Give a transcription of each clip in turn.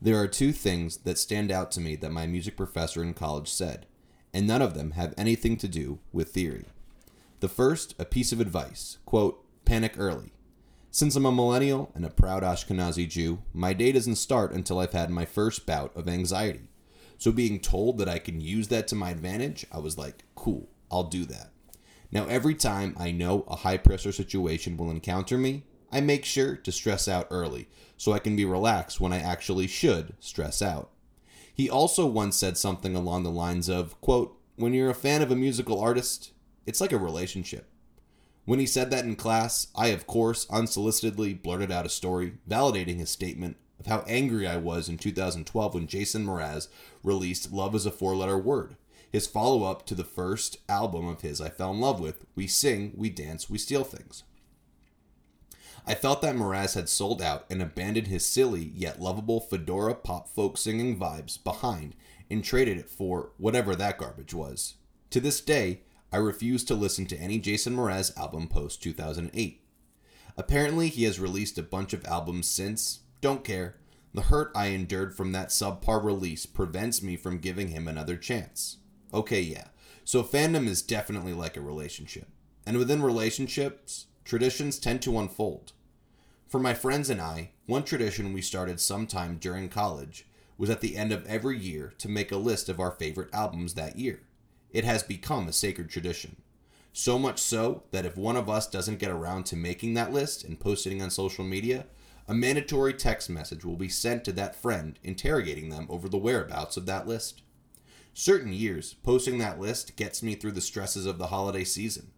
There are two things that stand out to me that my music professor in college said, and none of them have anything to do with theory. The first, a piece of advice quote, panic early. Since I'm a millennial and a proud Ashkenazi Jew, my day doesn't start until I've had my first bout of anxiety. So being told that I can use that to my advantage, I was like, cool, I'll do that. Now, every time I know a high pressure situation will encounter me, I make sure to stress out early so I can be relaxed when I actually should stress out. He also once said something along the lines of, quote, when you're a fan of a musical artist, it's like a relationship. When he said that in class, I of course unsolicitedly blurted out a story validating his statement of how angry I was in 2012 when Jason Mraz released Love is a Four Letter Word, his follow up to the first album of his I fell in love with, We Sing, We Dance, We Steal Things. I felt that Mraz had sold out and abandoned his silly yet lovable fedora pop folk singing vibes behind and traded it for whatever that garbage was. To this day, I refuse to listen to any Jason Mraz album post 2008. Apparently, he has released a bunch of albums since. Don't care. The hurt I endured from that subpar release prevents me from giving him another chance. Okay, yeah. So fandom is definitely like a relationship. And within relationships, traditions tend to unfold. For my friends and I, one tradition we started sometime during college was at the end of every year to make a list of our favorite albums that year. It has become a sacred tradition. So much so that if one of us doesn't get around to making that list and posting on social media, a mandatory text message will be sent to that friend interrogating them over the whereabouts of that list. Certain years, posting that list gets me through the stresses of the holiday season.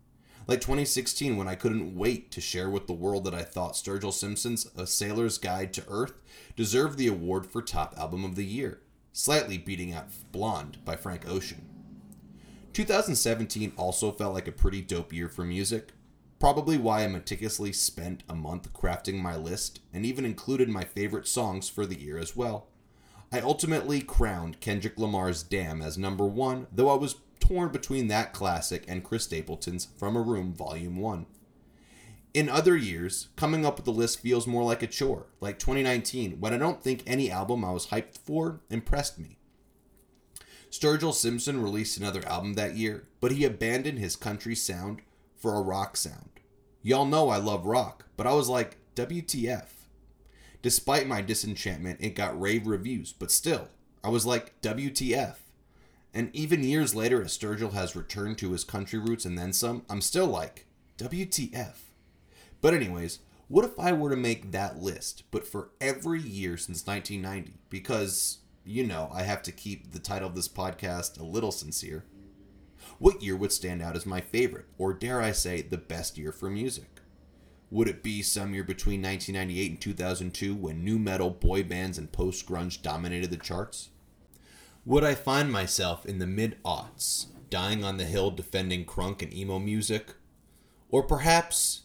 Like 2016, when I couldn't wait to share with the world that I thought Sturgill Simpson's A Sailor's Guide to Earth deserved the award for Top Album of the Year, slightly beating out Blonde by Frank Ocean. 2017 also felt like a pretty dope year for music, probably why I meticulously spent a month crafting my list and even included my favorite songs for the year as well. I ultimately crowned Kendrick Lamar's Damn as number one, though I was torn between that classic and Chris Stapleton's From a Room Volume 1. In other years, coming up with the list feels more like a chore, like 2019, when I don't think any album I was hyped for impressed me. Sturgill Simpson released another album that year, but he abandoned his country sound for a rock sound. Y'all know I love rock, but I was like, WTF. Despite my disenchantment, it got rave reviews, but still, I was like, WTF. And even years later, as Sturgill has returned to his country roots and then some, I'm still like, WTF. But, anyways, what if I were to make that list, but for every year since 1990? Because, you know, I have to keep the title of this podcast a little sincere. What year would stand out as my favorite, or dare I say, the best year for music? Would it be some year between 1998 and 2002 when nu metal, boy bands, and post grunge dominated the charts? Would I find myself in the mid aughts, dying on the hill defending crunk and emo music? Or perhaps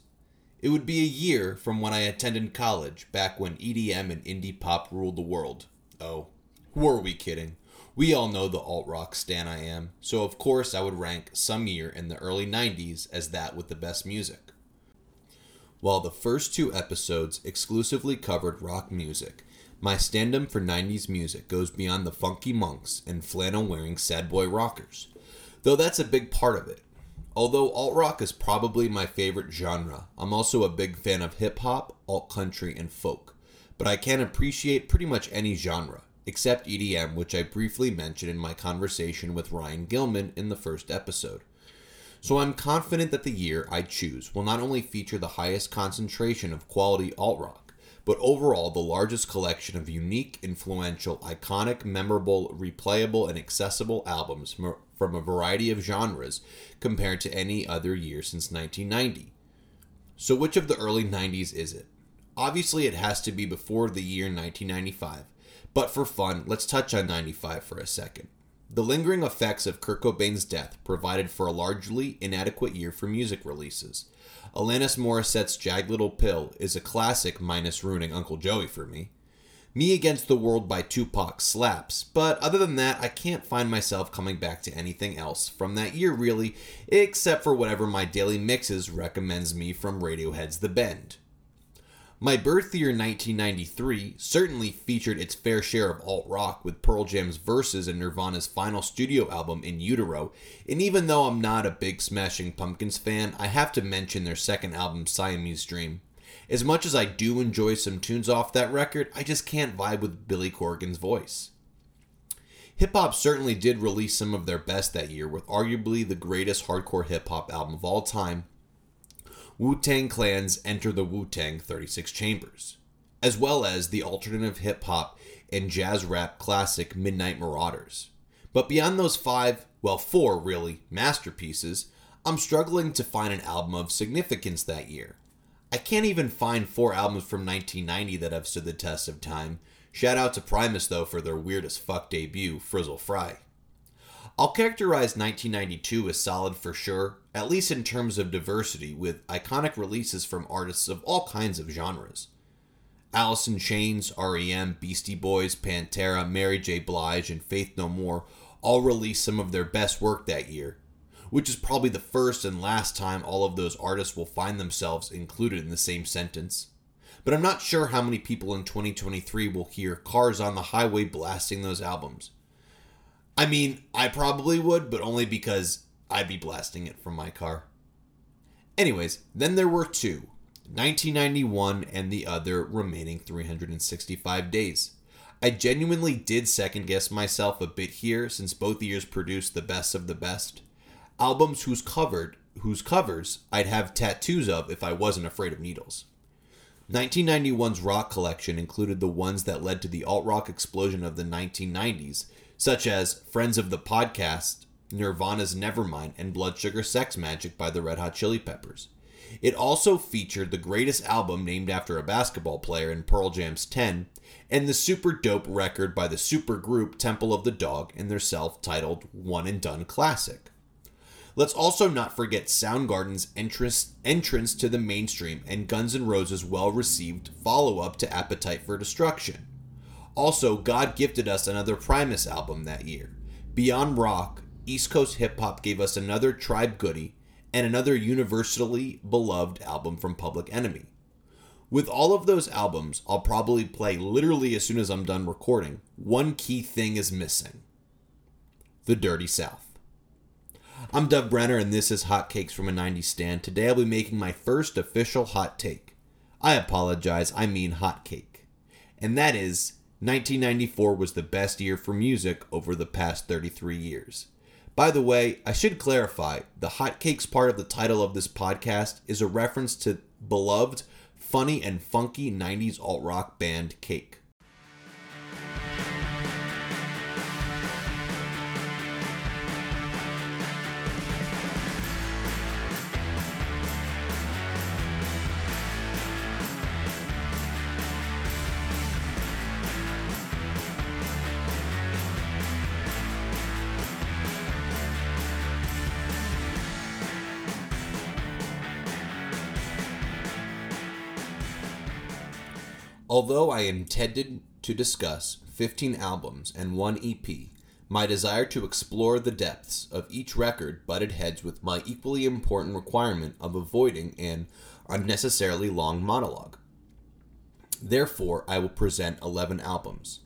it would be a year from when I attended college, back when EDM and indie pop ruled the world. Oh, who are we kidding? We all know the alt rock stan I am, so of course I would rank some year in the early 90s as that with the best music. While the first two episodes exclusively covered rock music, my stand for 90s music goes beyond the funky monks and flannel wearing sad boy rockers, though that's a big part of it. Although alt rock is probably my favorite genre, I'm also a big fan of hip hop, alt country, and folk, but I can appreciate pretty much any genre, except EDM, which I briefly mentioned in my conversation with Ryan Gilman in the first episode. So I'm confident that the year I choose will not only feature the highest concentration of quality alt rock, but overall the largest collection of unique, influential, iconic, memorable, replayable, and accessible albums from a variety of genres compared to any other year since 1990. So, which of the early 90s is it? Obviously, it has to be before the year 1995, but for fun, let's touch on 95 for a second. The lingering effects of Kurt Cobain's death provided for a largely inadequate year for music releases. Alanis Morissette's Jagged Little Pill is a classic minus ruining Uncle Joey for me. Me Against the World by Tupac slaps, but other than that, I can't find myself coming back to anything else from that year really, except for whatever my daily mixes recommends me from Radiohead's The Bends. My birth year 1993 certainly featured its fair share of alt rock with Pearl Jam's Vs. and Nirvana's final studio album In Utero, and even though I'm not a big Smashing Pumpkins fan, I have to mention their second album Siamese Dream. As much as I do enjoy some tunes off that record, I just can't vibe with Billy Corgan's voice. Hip hop certainly did release some of their best that year, with arguably the greatest hardcore hip hop album of all time, Wu Tang Clan's Enter the Wu Tang 36 Chambers, as well as the alternative hip hop and jazz rap classic Midnight Marauders. But beyond those five, well, four really, masterpieces, I'm struggling to find an album of significance that year. I can't even find four albums from 1990 that have stood the test of time. Shout out to Primus, though, for their weird as fuck debut, Frizzle Fry. I'll characterize 1992 as solid for sure, at least in terms of diversity, with iconic releases from artists of all kinds of genres. Alice in Chains, REM, Beastie Boys, Pantera, Mary J. Blige, and Faith No More all released some of their best work that year, which is probably the first and last time all of those artists will find themselves included in the same sentence. But I'm not sure how many people in 2023 will hear Cars on the Highway blasting those albums. I mean, I probably would, but only because I'd be blasting it from my car. Anyways, then there were two 1991 and the other remaining 365 days. I genuinely did second guess myself a bit here since both years produced the best of the best. Albums whose covered whose covers I'd have tattoos of if I wasn't afraid of needles. 1991's rock collection included the ones that led to the alt rock explosion of the 1990s, such as Friends of the Podcast, Nirvana's Nevermind, and Blood Sugar Sex Magik by the Red Hot Chili Peppers. It also featured the greatest album named after a basketball player in Pearl Jam's 10, and the super dope record by the super group Temple of the Dog in their self titled One and Done Classic. Let's also not forget Soundgarden's entrance, entrance to the mainstream and Guns N' Roses' well received follow up to Appetite for Destruction. Also, God gifted us another Primus album that year. Beyond Rock, East Coast Hip Hop gave us another Tribe Goody and another universally beloved album from Public Enemy. With all of those albums, I'll probably play literally as soon as I'm done recording. One key thing is missing The Dirty South. I'm Dov Brenner, and this is Hot Cakes from a 90s Stan. Today I'll be making my first official hot take. I apologize, I mean hot cake. And that is 1994 was the best year for music over the past 33 years. By the way, I should clarify the hotcakes part of the title of this podcast is a reference to beloved, funny, and funky 90s alt rock band Cake. Although I intended to discuss 15 albums and one EP, my desire to explore the depths of each record butted heads with my equally important requirement of avoiding an unnecessarily long monologue. Therefore, I will present 11 albums.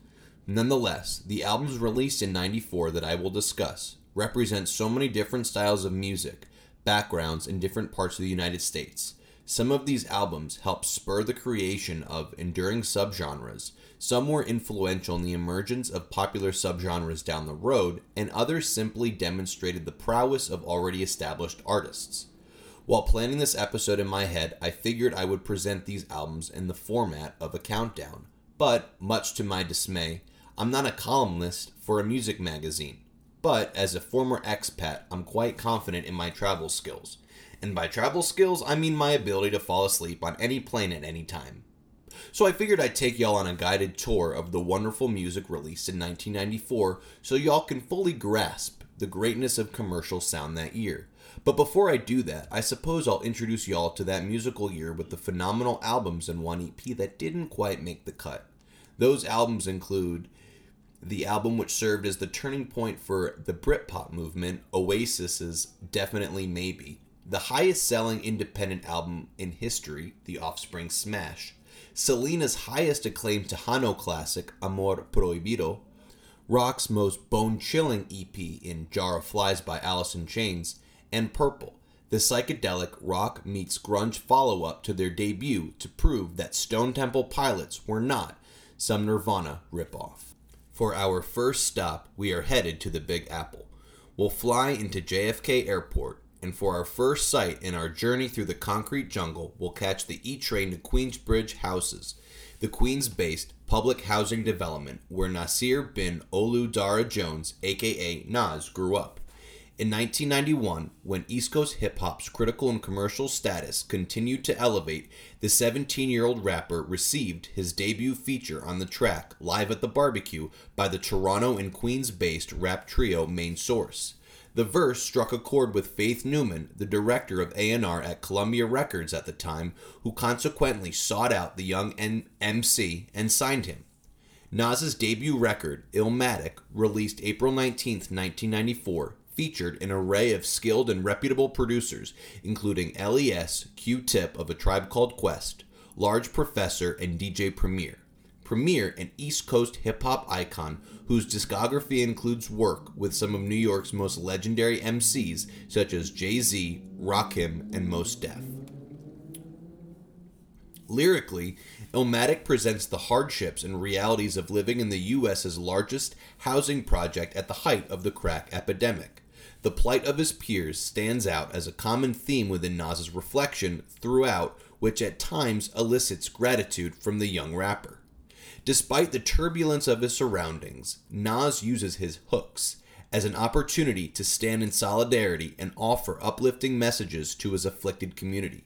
Nonetheless, the albums released in 94 that I will discuss represent so many different styles of music, backgrounds and different parts of the United States some of these albums helped spur the creation of enduring subgenres. Some were influential in the emergence of popular subgenres down the road, and others simply demonstrated the prowess of already established artists. While planning this episode in my head, I figured I would present these albums in the format of a countdown. But, much to my dismay, I'm not a columnist for a music magazine. But, as a former expat, I'm quite confident in my travel skills and by travel skills, I mean my ability to fall asleep on any plane at any time. So I figured I'd take y'all on a guided tour of the wonderful music released in 1994 so y'all can fully grasp the greatness of commercial sound that year. But before I do that, I suppose I'll introduce y'all to that musical year with the phenomenal albums and one EP that didn't quite make the cut. Those albums include the album which served as the turning point for the Britpop movement, Oasis's Definitely Maybe, the highest selling independent album in history, The Offspring Smash, Selena's highest acclaimed Tejano classic, Amor Prohibido, rock's most bone chilling EP in Jar of Flies by in Chains, and Purple, the psychedelic rock meets grunge follow up to their debut to prove that Stone Temple Pilots were not some Nirvana ripoff. For our first stop, we are headed to the Big Apple. We'll fly into JFK Airport, and for our first sight in our journey through the concrete jungle, we'll catch the E train to Queensbridge Houses, the Queens based public housing development where Nasir bin Olu Dara Jones, aka Nas, grew up. In 1991, when East Coast hip hop's critical and commercial status continued to elevate, the 17 year old rapper received his debut feature on the track Live at the Barbecue by the Toronto and Queens based rap trio Main Source. The verse struck a chord with Faith Newman, the director of A&R at Columbia Records at the time, who consequently sought out the young MC and signed him. Nas's debut record, Illmatic, released April 19, 1994, featured an array of skilled and reputable producers, including LES, Q Tip of A Tribe Called Quest, Large Professor, and DJ Premier. Premier, and East Coast hip hop icon whose discography includes work with some of New York's most legendary MCs such as Jay Z, Rakim, and Mos Def. Lyrically, Illmatic presents the hardships and realities of living in the U.S.'s largest housing project at the height of the crack epidemic. The plight of his peers stands out as a common theme within Nas's reflection throughout, which at times elicits gratitude from the young rapper. Despite the turbulence of his surroundings, Nas uses his hooks as an opportunity to stand in solidarity and offer uplifting messages to his afflicted community.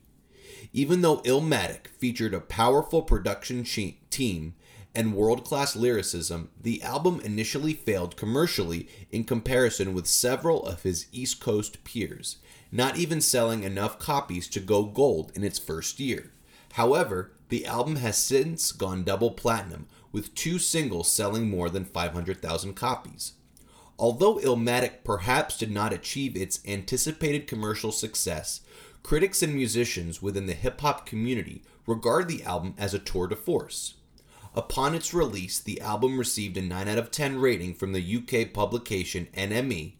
Even though Illmatic featured a powerful production team and world class lyricism, the album initially failed commercially in comparison with several of his East Coast peers, not even selling enough copies to go gold in its first year. However, the album has since gone double platinum, with two singles selling more than 500,000 copies. Although Illmatic perhaps did not achieve its anticipated commercial success, critics and musicians within the hip hop community regard the album as a tour de force. Upon its release, the album received a 9 out of 10 rating from the UK publication NME,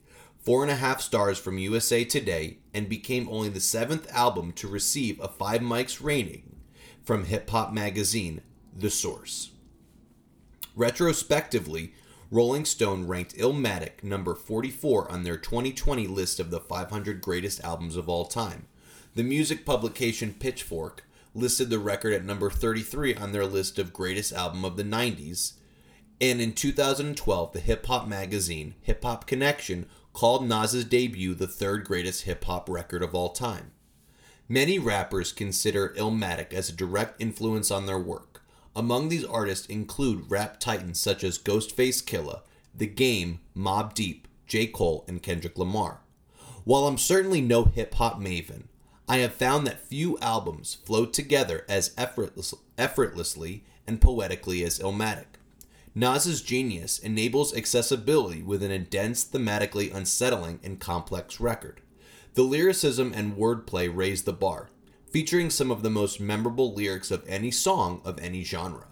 4.5 stars from USA Today, and became only the seventh album to receive a 5 mics rating from hip hop magazine The Source. Retrospectively, Rolling Stone ranked Illmatic number 44 on their 2020 list of the 500 greatest albums of all time. The music publication Pitchfork listed the record at number 33 on their list of greatest album of the 90s. And in 2012, the hip hop magazine Hip Hop Connection called Nas's debut the third greatest hip hop record of all time. Many rappers consider Illmatic as a direct influence on their work. Among these artists include rap titans such as Ghostface Killah, The Game, Mobb Deep, J. Cole, and Kendrick Lamar. While I'm certainly no hip hop maven, I have found that few albums flow together as effortless, effortlessly and poetically as Illmatic. Nas's genius enables accessibility within a dense, thematically unsettling, and complex record. The lyricism and wordplay raise the bar, featuring some of the most memorable lyrics of any song of any genre.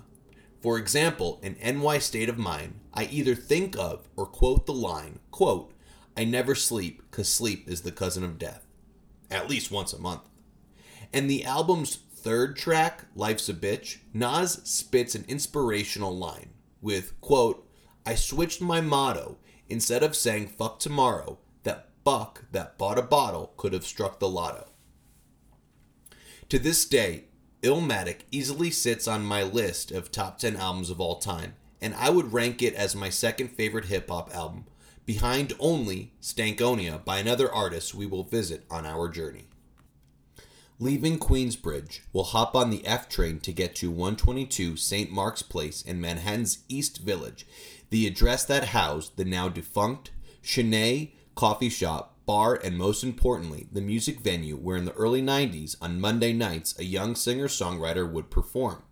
For example, in NY State of Mind, I either think of or quote the line, quote, I never sleep, cause sleep is the cousin of death at least once a month. And the album's third track, Life's a Bitch, Nas spits an inspirational line with, quote, I switched my motto. Instead of saying fuck tomorrow, that buck that bought a bottle could have struck the lotto. To this day, Illmatic easily sits on my list of top 10 albums of all time, and I would rank it as my second favorite hip hop album, behind only Stankonia by another artist we will visit on our journey. Leaving Queensbridge, we'll hop on the F train to get to 122 St. Mark's Place in Manhattan's East Village, the address that housed the now defunct Sin-é coffee shop, bar, and most importantly, the music venue where in the early 90s, on Monday nights, a young singer songwriter would perform.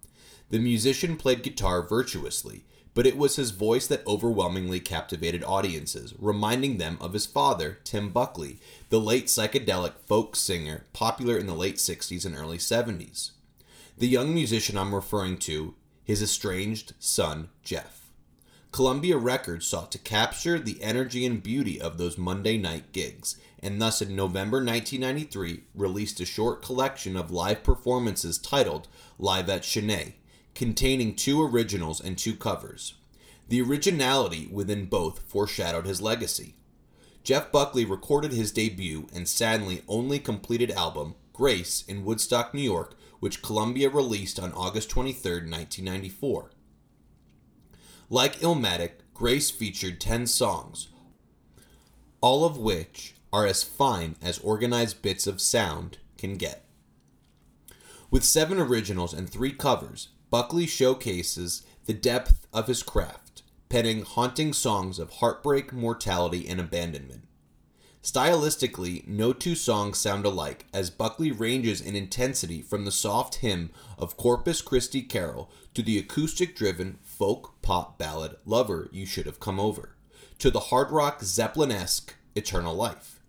The musician played guitar virtuously, but it was his voice that overwhelmingly captivated audiences, reminding them of his father, Tim Buckley, the late psychedelic folk singer popular in the late 60s and early 70s. The young musician I'm referring to, his estranged son, Jeff. Columbia Records sought to capture the energy and beauty of those Monday night gigs, and thus in November 1993 released a short collection of live performances titled Live at Sin-é, containing two originals and two covers. The originality within both foreshadowed his legacy. Jeff Buckley recorded his debut and sadly only completed album, Grace, in Woodstock, New York, which Columbia released on August 23, 1994. Like Illmatic, Grace featured 10 songs, all of which are as fine as organized bits of sound can get. With seven originals and three covers, Buckley showcases the depth of his craft, penning haunting songs of heartbreak, mortality, and abandonment. Stylistically, no two songs sound alike, as Buckley ranges in intensity from the soft hymn of Corpus Christi Carol to the acoustic driven folk pop ballad Lover You Should Have Come Over, to the hard rock Zeppelin esque Eternal Life.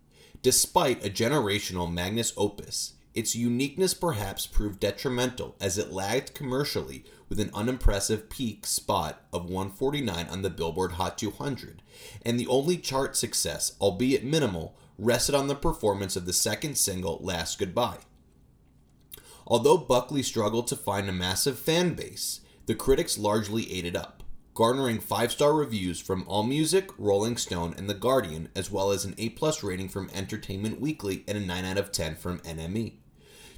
Despite a generational Magnus opus, its uniqueness perhaps proved detrimental as it lagged commercially with an unimpressive peak spot of 149 on the Billboard Hot 200, and the only chart success, albeit minimal, rested on the performance of the second single, Last Goodbye. Although Buckley struggled to find a massive fan base, the critics largely ate it up, garnering five star reviews from AllMusic, Rolling Stone, and The Guardian, as well as an A plus rating from Entertainment Weekly and a 9 out of 10 from NME.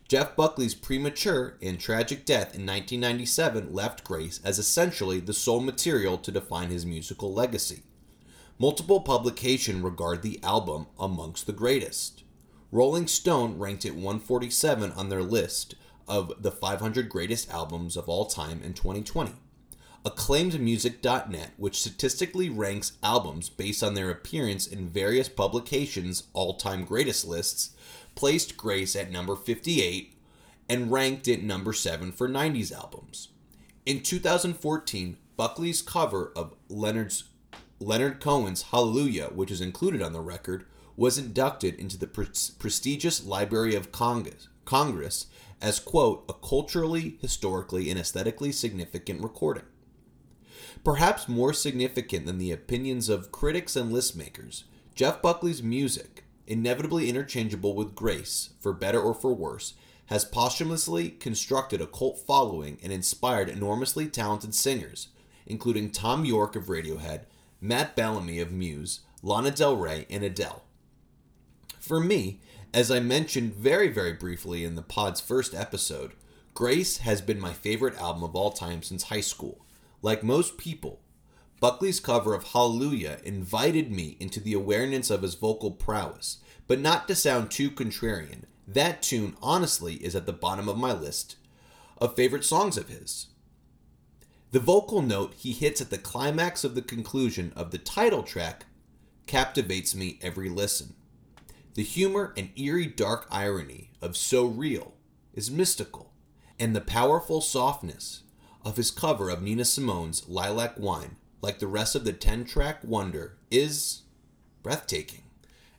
Jeff Buckley's premature and tragic death in 1997 left Grace as essentially the sole material to define his musical legacy. Multiple publications regard the album amongst the greatest. Rolling Stone ranked it 147 on their list of the 500 greatest albums of all time in 2020. AcclaimedMusic.net, which statistically ranks albums based on their appearance in various publications' all time greatest lists, placed Grace at number 58 and ranked it number 7 for 90s albums. In 2014, Buckley's cover of Leonard's Leonard Cohen's Hallelujah, which is included on the record, was inducted into the pre- prestigious Library of Congress, Congress as, quote, a culturally, historically, and aesthetically significant recording. Perhaps more significant than the opinions of critics and list makers, Jeff Buckley's music, inevitably interchangeable with Grace, for better or for worse, has posthumously constructed a cult following and inspired enormously talented singers, including Thom Yorke of Radiohead, Matt Bellamy of Muse, Lana Del Rey, and Adele. For me, as I mentioned very, very briefly in the pod's first episode, Grace has been my favorite album of all time since high school. Like most people, Buckley's cover of Hallelujah invited me into the awareness of his vocal prowess, but not to sound too contrarian. That tune, honestly, is at the bottom of my list of favorite songs of his. The vocal note he hits at the climax of the conclusion of the title track captivates me every listen. The humor and eerie dark irony of So Real is mystical, and the powerful softness of his cover of Nina Simone's Lilac Wine like the rest of the 10 track wonder, is breathtaking.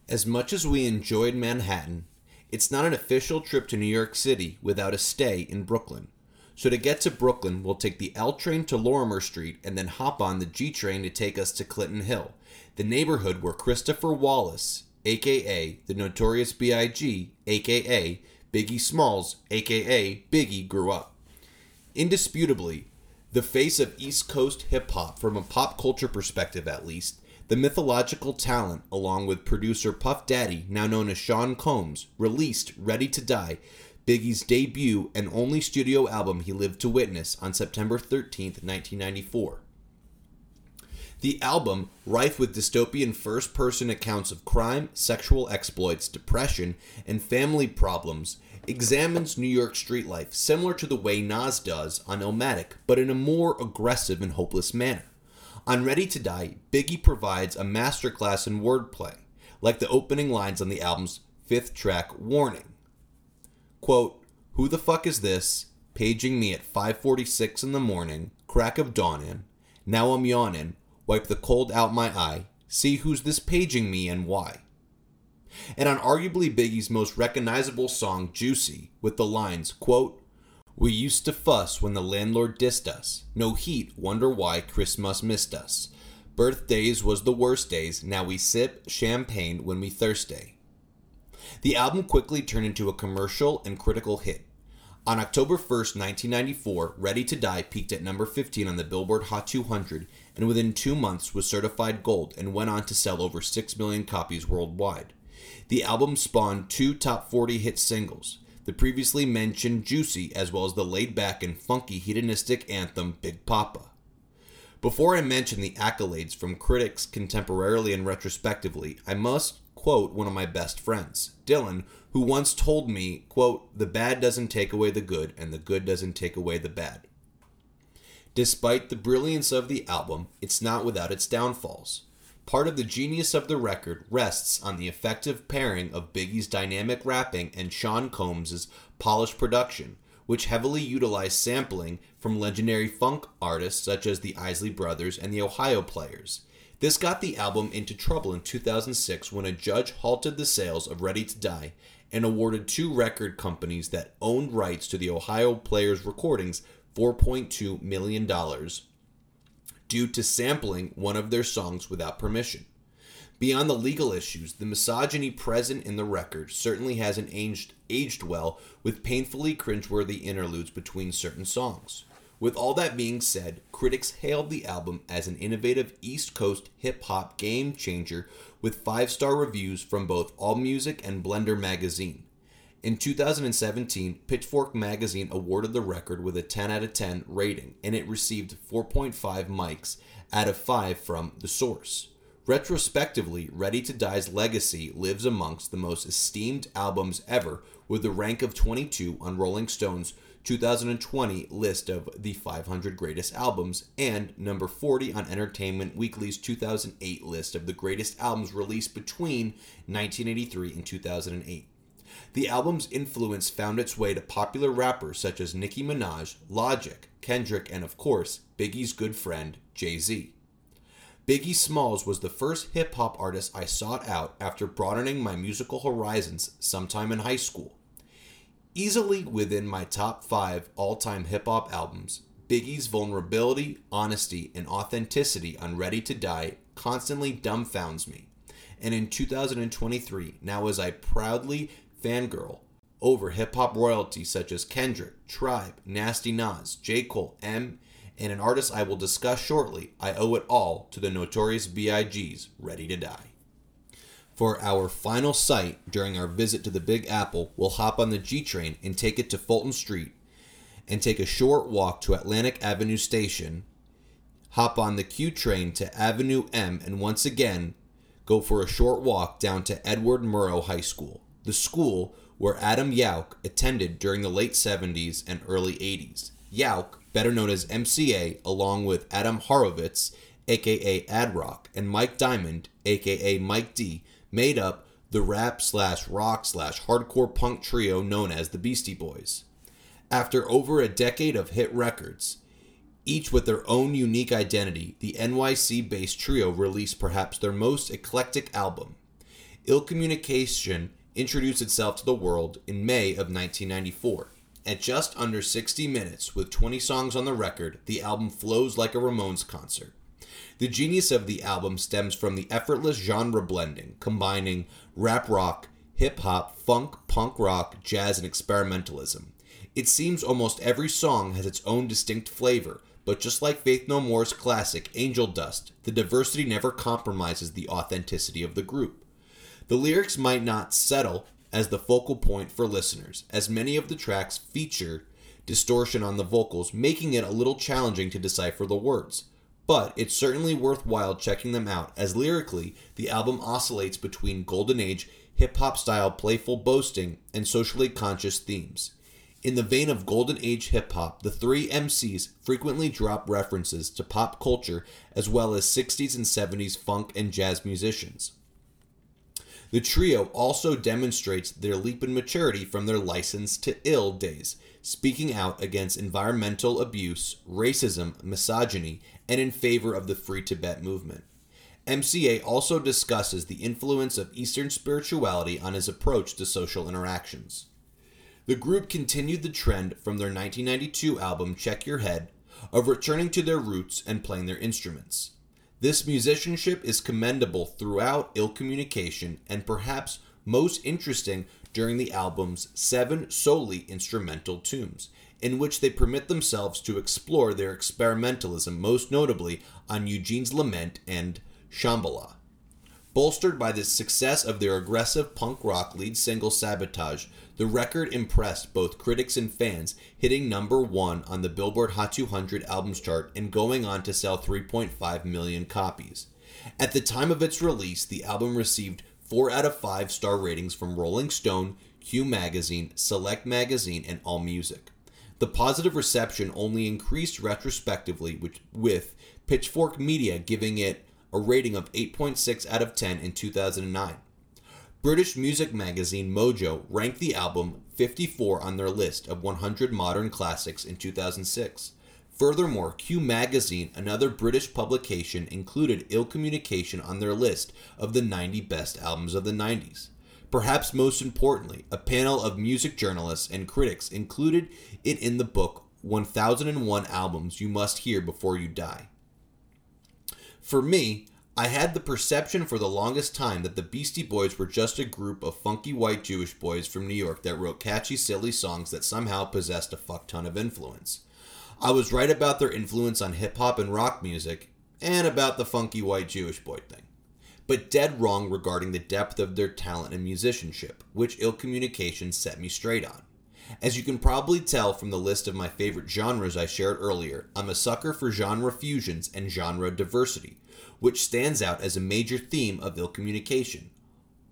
As much as we enjoyed Manhattan, it's not an official trip to New York City without a stay in Brooklyn. So to get to Brooklyn, we'll take the L train to Lorimer Street and then hop on the G train to take us to Clinton Hill, the neighborhood where Christopher Wallace, aka the Notorious B.I.G., aka Biggie Smalls, aka Biggie, grew up. Indisputably, the face of East Coast hip hop from a pop culture perspective at least, the mythological talent, along with producer Puff Daddy, now known as Sean Combs, released Ready to Die, Biggie's debut and only studio album he lived to witness on September 13, 1994. The album, rife with dystopian first person accounts of crime, sexual exploits, depression, and family problems, examines New York street life similar to the way Nas does on Illmatic, but in a more aggressive and hopeless manner. On Ready to Die, Biggie provides a masterclass in wordplay, like the opening lines on the album's fifth track, Warning. Quote, Who the fuck is this? Paging me at 5.46 in the morning, crack of dawning. Now I'm yawning, wipe the cold out my eye, see who's this paging me and why and on arguably Biggie's most recognizable song, Juicy, with the lines, quote, We used to fuss when the landlord dissed us. No heat, wonder why Christmas missed us. Birthdays was the worst days, now we sip champagne when we thirsty. The album quickly turned into a commercial and critical hit. On October 1st, 1994, Ready to Die peaked at number 15 on the Billboard Hot 200 and within two months was certified gold and went on to sell over 6 million copies worldwide. The album spawned two top 40 hit singles the previously mentioned Juicy, as well as the laid back and funky hedonistic anthem Big Poppa. Before I mention the accolades from critics contemporarily and retrospectively, I must quote one of my best friends, Dylan, who once told me, quote, the bad doesn't take away the good, and the good doesn't take away the bad. Despite the brilliance of the album, it's not without its downfalls. Part of the genius of the record rests on the effective pairing of Biggie's dynamic rapping and Sean Combs' polished production, which heavily utilized sampling from legendary funk artists such as the Isley Brothers and the Ohio Players. This got the album into trouble in 2006 when a judge halted the sales of Ready to Die and awarded two record companies that owned rights to the Ohio Players recordings $4.2 million due to sampling one of their songs without permission. Beyond the legal issues, the misogyny present in the record certainly hasn't aged, aged well with painfully cringeworthy interludes between certain songs. With all that being said, critics hailed the album as an innovative East Coast hip hop game changer with five star reviews from both AllMusic and Blender magazine. In 2017, Pitchfork magazine awarded the record with a 10 out of 10 rating, and it received 4.5 mics out of 5 from The Source. Retrospectively, Ready to Die's legacy lives amongst the most esteemed albums ever, with a rank of 22 on Rolling Stone's 2020 list of the 500 greatest albums, and number 40 on Entertainment Weekly's 2008 list of the greatest albums released between 1983 and 2008. The album's influence found its way to popular rappers such as Nicki Minaj, Logic, Kendrick, and of course, Biggie's good friend, Jay Z. Biggie Smalls was the first hip hop artist I sought out after broadening my musical horizons sometime in high school. Easily within my top five all time hip hop albums, Biggie's vulnerability, honesty, and authenticity on Ready to Die constantly dumbfounds me. And in 2023, now as I proudly fangirl over hip hop royalty such as Kendrick, Tribe, Nasty Nas, J. Cole, M, and an artist I will discuss shortly, I owe it all to the notorious B.I.G.'s Ready to Die. For our final sight during our visit to the Big Apple, we'll hop on the G train and take it to Fulton Street and take a short walk to Atlantic Avenue Station, hop on the Q train to Avenue M, and once again go for a short walk down to Edward Murrow High School the school where Adam Yauch attended during the late 70s and early 80s. Yauch, better known as MCA, along with Adam Horovitz, aka Ad Rock, and Mike Diamond, aka Mike D, made up the rap slash rock slash hardcore punk trio known as the Beastie Boys. After over a decade of hit records, each with their own unique identity, the NYC based trio released perhaps their most eclectic album. Ill Communication introduced itself to the world in May of 1994. At just under 60 minutes, with 20 songs on the record, the album flows like a Ramones concert. The genius of the album stems from the effortless genre blending, combining rap rock, hip hop, funk, punk rock, jazz, and experimentalism. It seems almost every song has its own distinct flavor, but just like Faith No More's classic Angel Dust, the diversity never compromises the authenticity of the group. The lyrics might not settle as the focal point for listeners, as many of the tracks feature distortion on the vocals, making it a little challenging to decipher the words. But it's certainly worthwhile checking them out, as lyrically, the album oscillates between golden age, hip hop style playful boasting, and socially conscious themes. In the vein of golden age hip hop, the three MCs frequently drop references to pop culture as well as 60s and 70s funk and jazz musicians. The trio also demonstrates their leap in maturity from their license to ill days, speaking out against environmental abuse, racism, misogyny, and in favor of the Free Tibet movement. MCA also discusses the influence of Eastern spirituality on his approach to social interactions. The group continued the trend from their 1992 album Check Your Head of returning to their roots and playing their instruments. This musicianship is commendable throughout Ill Communication and perhaps most interesting during the album's seven solely instrumental tunes, in which they permit themselves to explore their experimentalism, most notably on Eugene's Lament and Shambhala. Bolstered by the success of their aggressive punk rock lead single Sabotage, the record impressed both critics and fans, hitting number one on the Billboard Hot 200 albums chart and going on to sell 3.5 million copies. At the time of its release, the album received 4 out of 5 star ratings from Rolling Stone, Q Magazine, Select Magazine, and AllMusic. The positive reception only increased retrospectively, with, with Pitchfork Media giving it a rating of 8.6 out of 10 in 2009. British music magazine Mojo ranked the album 54 on their list of 100 modern classics in 2006. Furthermore, Q Magazine, another British publication, included Ill Communication on their list of the 90 best albums of the 90s. Perhaps most importantly, a panel of music journalists and critics included it in the book 1001 Albums You Must Hear Before You Die. For me, I had the perception for the longest time that the Beastie Boys were just a group of funky white Jewish boys from New York that wrote catchy, silly songs that somehow possessed a fuck ton of influence. I was right about their influence on hip hop and rock music, and about the funky white Jewish boy thing. But dead wrong regarding the depth of their talent and musicianship, which ill communication set me straight on. As you can probably tell from the list of my favorite genres I shared earlier, I'm a sucker for genre fusions and genre diversity, which stands out as a major theme of ill communication.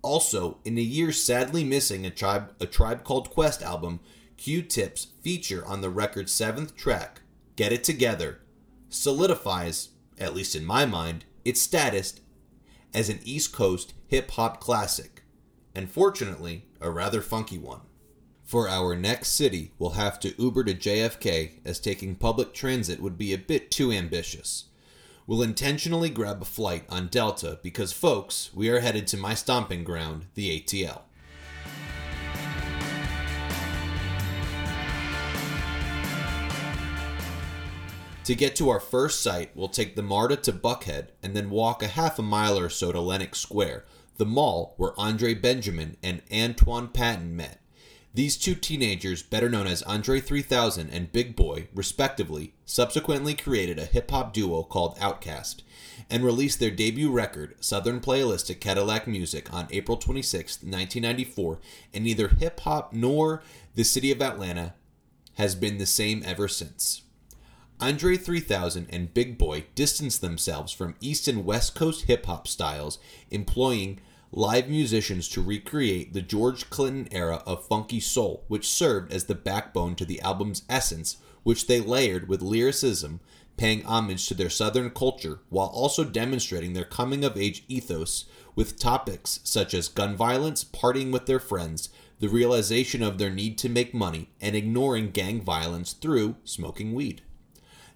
Also, in a year sadly missing a tribe, a tribe called Quest album, Q-Tip's feature on the record's seventh track, Get It Together, solidifies, at least in my mind, its status as an East Coast hip hop classic, and fortunately, a rather funky one. For our next city, we'll have to Uber to JFK, as taking public transit would be a bit too ambitious We'll intentionally grab a flight on Delta because, folks, we are headed to my stomping ground, the ATL. To get to our first site, we'll take the MARTA to Buckhead and then walk a half a mile or so to Lenox Square, the mall where Andre Benjamin and Antoine Patton met. These two teenagers, better known as Andre 3000 and Big Boi, respectively, subsequently created a hip hop duo called Outkast and released their debut record, Southernplayalisticadillacmuzik, on April 26, 1994, and neither hip hop nor the city of Atlanta has been the same ever since. Andre 3000 and Big Boi distanced themselves from East and West Coast hip hop styles, employing live musicians to recreate the George Clinton era of funky soul, which served as the backbone to the album's essence, which they layered with lyricism, paying homage to their southern culture while also demonstrating their coming of age ethos with topics such as gun violence, partying with their friends, the realization of their need to make money, and ignoring gang violence through smoking weed.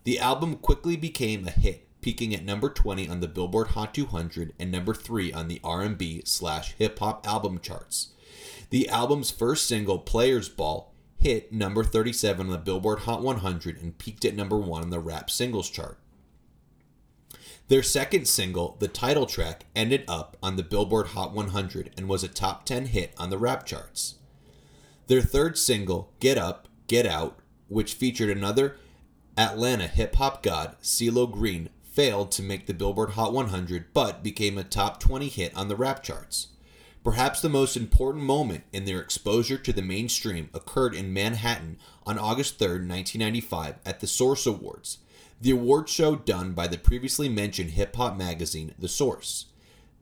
The album quickly became a hit peaking at number 20 on the Billboard Hot 200 and number 3 on the R&B slash hip hop album charts. The album's first single, Players Ball, hit number 37 on the Billboard Hot 100 and peaked at number 1 on the rap singles chart. Their second single, the title track, ended up on the Billboard Hot 100 and was a top 10 hit on the rap charts. Their third single, Get Up, Get Out, which featured another Atlanta hip hop god, CeeLo Green, failed to make the Billboard Hot 100 but became a top 20 hit on the rap charts. Perhaps the most important moment in their exposure to the mainstream occurred in Manhattan on August 3, 1995, at the Source Awards, the award show done by the previously mentioned hip hop magazine, The Source.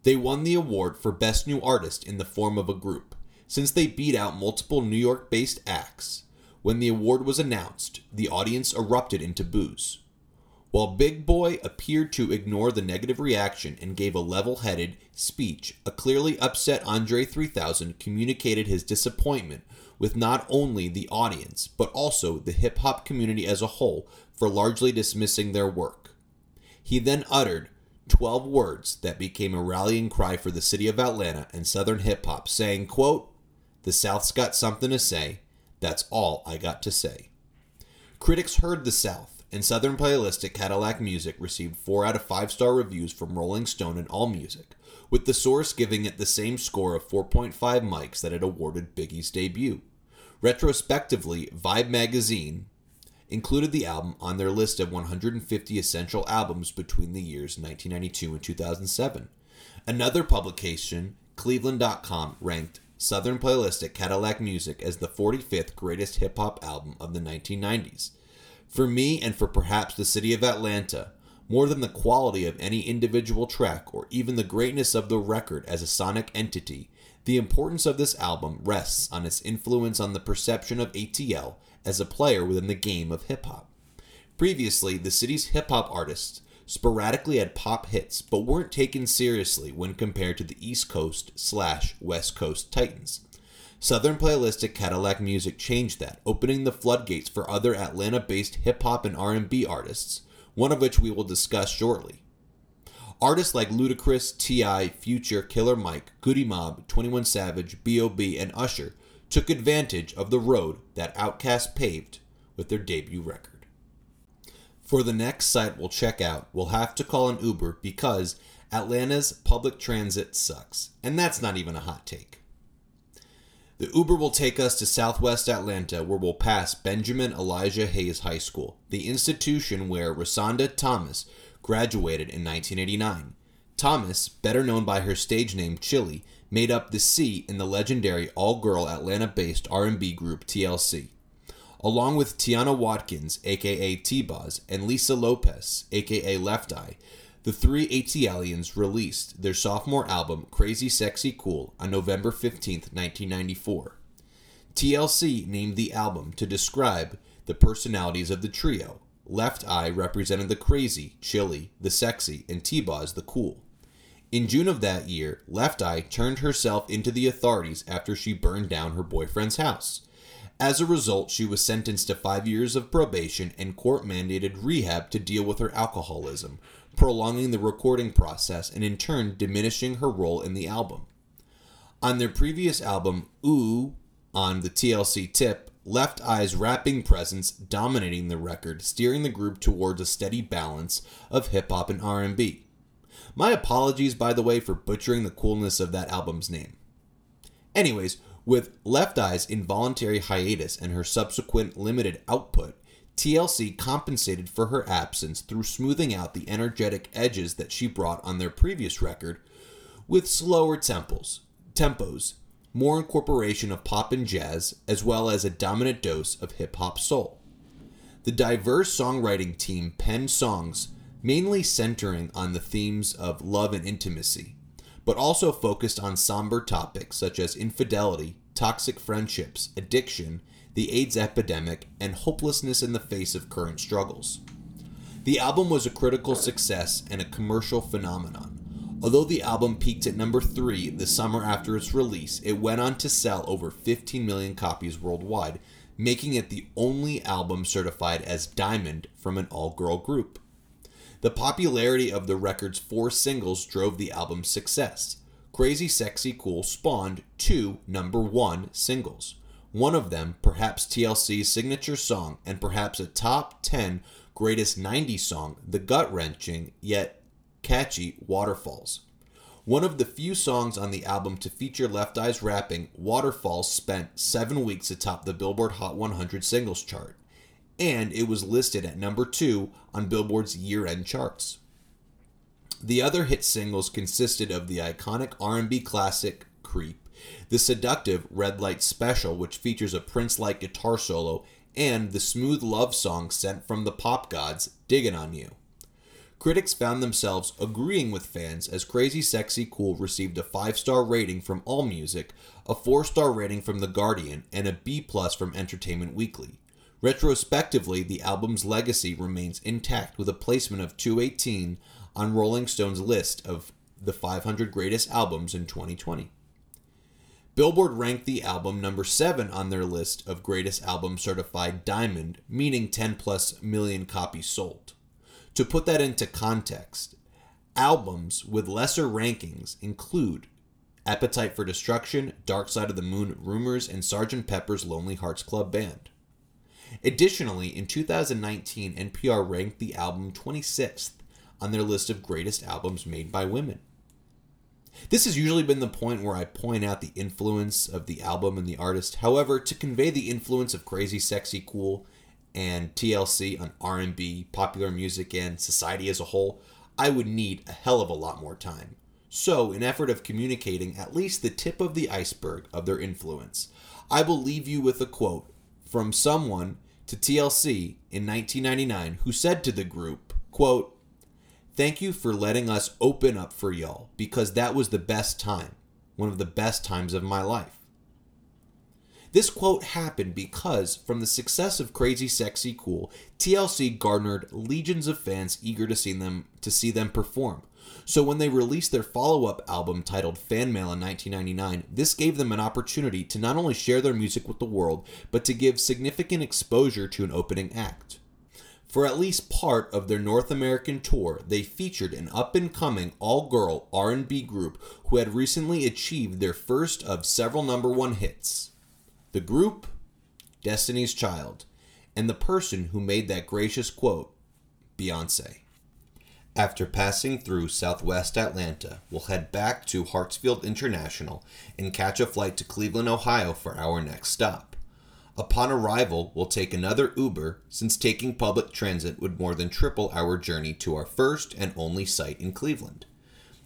They won the award for Best New Artist in the form of a group, since they beat out multiple New York based acts. When the award was announced, the audience erupted into boos. While Big Boi appeared to ignore the negative reaction and gave a level headed speech, a clearly upset Andre 3000 communicated his disappointment with not only the audience, but also the hip hop community as a whole for largely dismissing their work. He then uttered 12 words that became a rallying cry for the city of Atlanta and Southern hip hop, saying, quote, The South's got something to say. That's all I got to say. Critics heard the South, and Southernplayalisticadillacmuzik received 4 out of 5 star reviews from Rolling Stone and AllMusic, with the source giving it the same score of 4.5 mics that it awarded Biggie's debut. Retrospectively, Vibe magazine included the album on their list of 150 essential albums between the years 1992 and 2007. Another publication, Cleveland.com, ranked Southernplayalisticadillacmuzik as the 45th greatest hip hop album of the 1990s. For me, and for perhaps the city of Atlanta, more than the quality of any individual track or even the greatness of the record as a sonic entity, the importance of this album rests on its influence on the perception of ATL as a player within the game of hip hop. Previously, the city's hip hop artists sporadically had pop hits but weren't taken seriously when compared to the East Coast slash West Coast Titans. Southernplayalisticadillacmuzik changed that, opening the floodgates for other Atlanta-based hip hop and R&B artists, one of which we will discuss shortly. Artists like Ludacris, T.I., Future, Killer Mike, Goodie Mob, 21 Savage, B.O.B., and Usher took advantage of the road that Outkast paved with their debut record. For the next site we'll check out, we'll have to call an Uber because Atlanta's public transit sucks. And that's not even a hot take. The Uber will take us to southwest Atlanta, where we'll pass Benjamin Elijah Hayes High School, the institution where Rozonda Thomas graduated in 1989. Thomas, better known by her stage name Chili, made up the C in the legendary all-girl Atlanta-based R&B group TLC. Along with Tionne Watkins, aka T-Boz, and Lisa Lopes, aka Left Eye, the three ATLians released their sophomore album Crazy Sexy Cool on November 15, 1994. TLC named the album to describe the personalities of the trio. Left Eye represented the crazy, Chili, the sexy, and T-Boz the cool. In June of that year, Left Eye turned herself into the authorities after she burned down her boyfriend's house. As a result, she was sentenced to five years of probation and court mandated rehab to deal with her alcoholism, prolonging the recording process and in turn diminishing her role in the album. On their previous album, Ooh, on the TLC tip, Left Eye's rapping presence dominating the record, steering the group towards a steady balance of hip hop and R&B. My apologies by the way for butchering the coolness of that album's name. Anyways, with Left Eye's involuntary hiatus and her subsequent limited output, TLC compensated for her absence through smoothing out the energetic edges that she brought on their previous record with slower tempos, tempos, more incorporation of pop and jazz, as well as a dominant dose of hip hop soul. The diverse songwriting team penned songs mainly centering on the themes of love and intimacy, but also focused on somber topics such as infidelity, toxic friendships, addiction, the AIDS epidemic, and hopelessness in the face of current struggles. The album was a critical success and a commercial phenomenon. Although the album peaked at number 3 the summer after its release, it went on to sell over 15 million copies worldwide, making it the only album certified as Diamond from an all girl group. The popularity of the record's four singles drove the album's success. Crazy Sexy Cool spawned two number one singles. One of them, perhaps TLC's signature song, and perhaps a top 10 greatest 90s song, the gut wrenching yet catchy Waterfalls. One of the few songs on the album to feature Left Eye's rapping, Waterfalls spent seven weeks atop the Billboard Hot 100 singles chart, and it was listed at number two on Billboard's year-end charts. The other hit singles consisted of the iconic R&B classic Creep, the seductive Red Light Special, which features a Prince-like guitar solo, and the smooth love song sent from the pop gods, Diggin' on You. Critics found themselves agreeing with fans as Crazy Sexy Cool received a 5-star rating from AllMusic, a 4-star rating from The Guardian, and a B+ from Entertainment Weekly. Retrospectively, the album's legacy remains intact with a placement of 218 on Rolling Stone's list of the 500 greatest albums in 2020. Billboard ranked the album number 7 on their list of greatest albums certified diamond, meaning 10 plus million copies sold. To put that into context, albums with lesser rankings include Appetite for Destruction, Dark Side of the Moon, Rumors, and Sgt. Pepper's Lonely Hearts Club Band. Additionally, in 2019, NPR ranked the album 26th on their list of greatest albums made by women. This has usually been the point where I point out the influence of the album and the artist. However, to convey the influence of Crazy Sexy Cool and TLC on R&B, popular music, and society as a whole, I would need a hell of a lot more time. So, in effort of communicating at least the tip of the iceberg of their influence, I will leave you with a quote from someone to TLC in 1999 who said to the group, quote, Thank you for letting us open up for y'all because that was the best time, one of the best times of my life. This quote happened because, from the success of Crazy Sexy Cool, TLC garnered legions of fans eager to see them to see them perform. So when they released their follow-up album titled Fan Mail in 1999, this gave them an opportunity to not only share their music with the world, but to give significant exposure to an opening act. For at least part of their North American tour, they featured an up-and-coming all-girl R&B group who had recently achieved their first of several number 1 hits. The group, Destiny's Child, and the person who made that gracious quote, Beyonce. After passing through southwest Atlanta, we'll head back to Hartsfield International and catch a flight to Cleveland, Ohio for our next stop. Upon arrival, we'll take another Uber since taking public transit would more than triple our journey to our first and only site in Cleveland.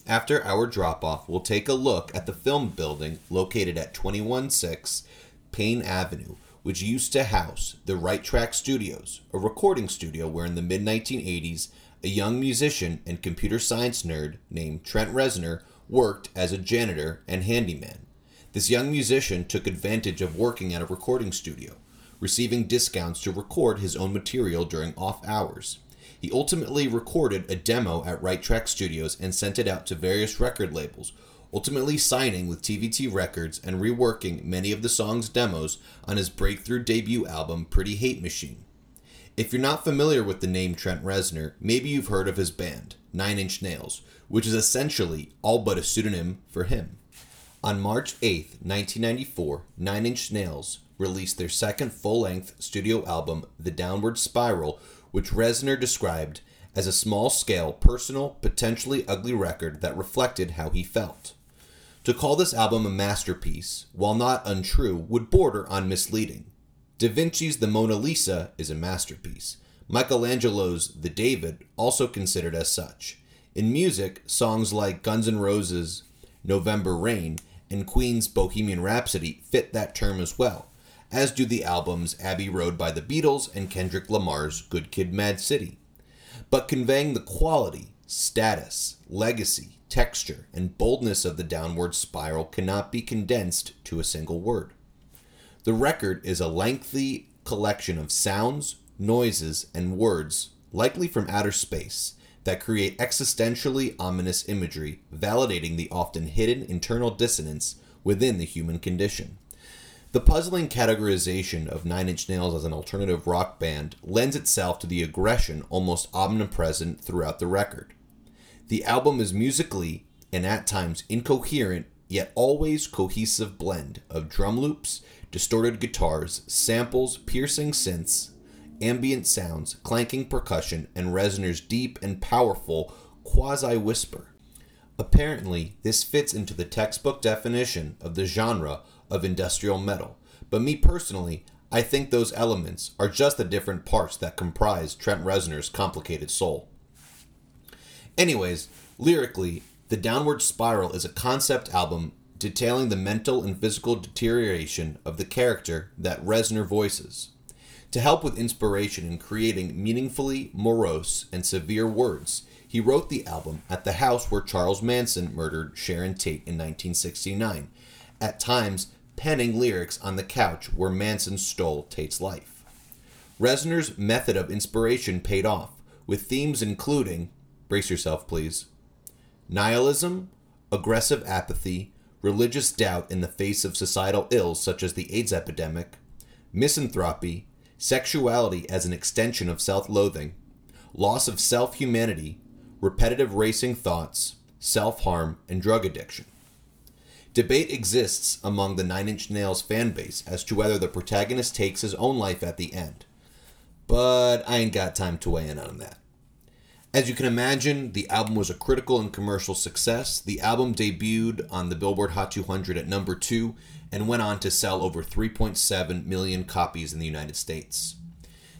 After our drop off, we'll take a look at the film building located at 216 Payne Avenue, which used to house the Right Track Studios, a recording studio where in the mid 1980s a young musician and computer science nerd named Trent Reznor worked as a janitor and handyman. This young musician took advantage of working at a recording studio, receiving discounts to record his own material during off hours. He ultimately recorded a demo at Right Track Studios and sent it out to various record labels, ultimately signing with TVT Records and reworking many of the song's demos on his breakthrough debut album Pretty Hate Machine. If you're not familiar with the name Trent Reznor, maybe you've heard of his band, Nine Inch Nails, which is essentially all but a pseudonym for him. On March 8, 1994, Nine Inch Nails released their second full length studio album, The Downward Spiral, which Reznor described as a small scale, personal, potentially ugly record that reflected how he felt. To call this album a masterpiece, while not untrue, would border on misleading. Da Vinci's The Mona Lisa is a masterpiece. Michelangelo's The David, also considered as such. In music, songs like Guns N' Roses' November Rain and Queen's Bohemian Rhapsody fit that term as well, as do the albums Abbey Road by the Beatles and Kendrick Lamar's Good Kid Mad City. But conveying the quality, status, legacy, texture, and boldness of the downward spiral cannot be condensed to a single word. The record is a lengthy collection of sounds, noises, and words, likely from outer space, that create existentially ominous imagery, validating the often hidden internal dissonance within the human condition. The puzzling categorization of Nine Inch Nails as an alternative rock band lends itself to the aggression almost omnipresent throughout the record. The album is musically and at times incoherent, yet always cohesive blend of drum loops, distorted guitars, samples, piercing synths, ambient sounds, clanking percussion, and Reznor's deep and powerful quasi whisper. Apparently, this fits into the textbook definition of the genre of industrial metal, but me personally, I think those elements are just the different parts that comprise Trent Reznor's complicated soul. Anyways, lyrically, The Downward Spiral is a concept album detailing the mental and physical deterioration of the character that Reznor voices. To help with inspiration in creating meaningfully morose and severe words, he wrote the album at the house where Charles Manson murdered Sharon Tate in 1969, at times penning lyrics on the couch where Manson stole Tate's life. Reznor's method of inspiration paid off, with themes including brace yourself, please. Nihilism, aggressive apathy, religious doubt in the face of societal ills such as the AIDS epidemic, misanthropy, sexuality as an extension of self loathing, loss of self humanity, repetitive racing thoughts, self harm, and drug addiction. Debate exists among the Nine Inch Nails fan base as to whether the protagonist takes his own life at the end. But I ain't got time to weigh in on that. As you can imagine, the album was a critical and commercial success. The album debuted on the Billboard Hot 200 at number 2 and went on to sell over 3.7 million copies in the United States.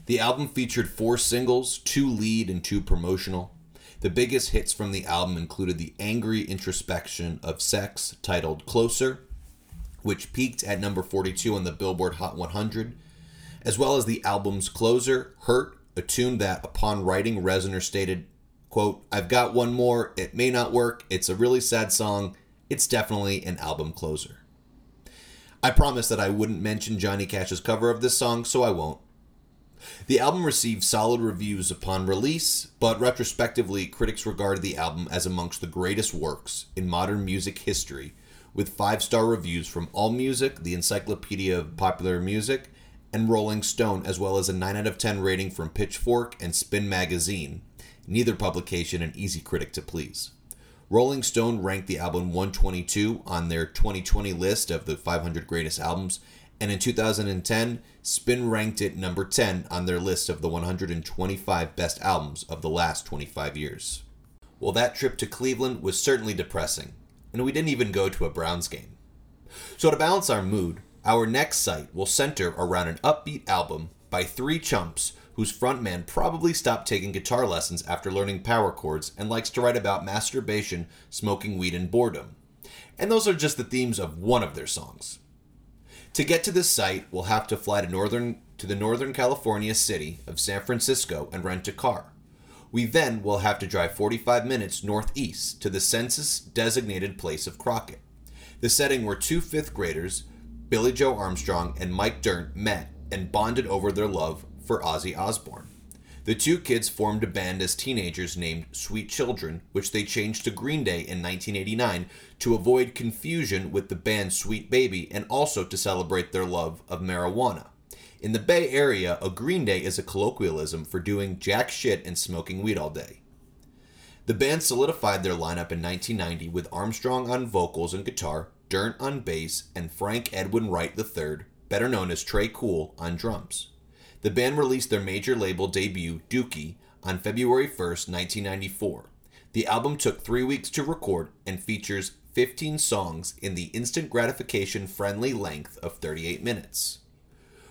The album featured four singles, two lead and two promotional. The biggest hits from the album included the angry introspection of Sex, titled Closer, which peaked at number 42 on the Billboard Hot 100, as well as the album's closer, Hurt, a tune that, upon writing, Reznor stated, quote, I've got one more, it may not work, it's a really sad song, it's definitely an album closer. I promised that I wouldn't mention Johnny Cash's cover of this song, so I won't. The album received solid reviews upon release, but retrospectively, critics regarded the album as amongst the greatest works in modern music history, with five star reviews from AllMusic, the Encyclopedia of Popular Music, and Rolling Stone, as well as a 9 out of 10 rating from Pitchfork and Spin Magazine, neither publication an easy critic to please. Rolling Stone ranked the album 122 on their 2020 list of the 500 greatest albums, and in 2010, Spin ranked it number 10 on their list of the 125 best albums of the last 25 years. Well, that trip to Cleveland was certainly depressing, and we didn't even go to a Browns game. So, to balance our mood, our next site will center around an upbeat album by three chumps whose frontman probably stopped taking guitar lessons after learning power chords and likes to write about masturbation, smoking weed, and boredom. And those are just the themes of one of their songs. To get to this site, we'll have to fly to northern to the Northern California city of San Francisco and rent a car. We then will have to drive 45 minutes northeast to the census designated place of Crockett, the setting where two fifth graders, Billie Joe Armstrong and Mike Dirnt, met and bonded over their love for Ozzy Osbourne. The two kids formed a band as teenagers named Sweet Children, which they changed to Green Day in 1989 to avoid confusion with the band Sweet Baby and also to celebrate their love of marijuana. In the Bay Area, a Green Day is a colloquialism for doing jack shit and smoking weed all day. The band solidified their lineup in 1990 with Armstrong on vocals and guitar, Dirnt on bass, and Frank Edwin Wright III, better known as Tré Cool, on drums. The band released their major label debut, Dookie, on February 1st, 1994. The album took three weeks to record and features 15 songs in the instant gratification friendly length of 38 minutes.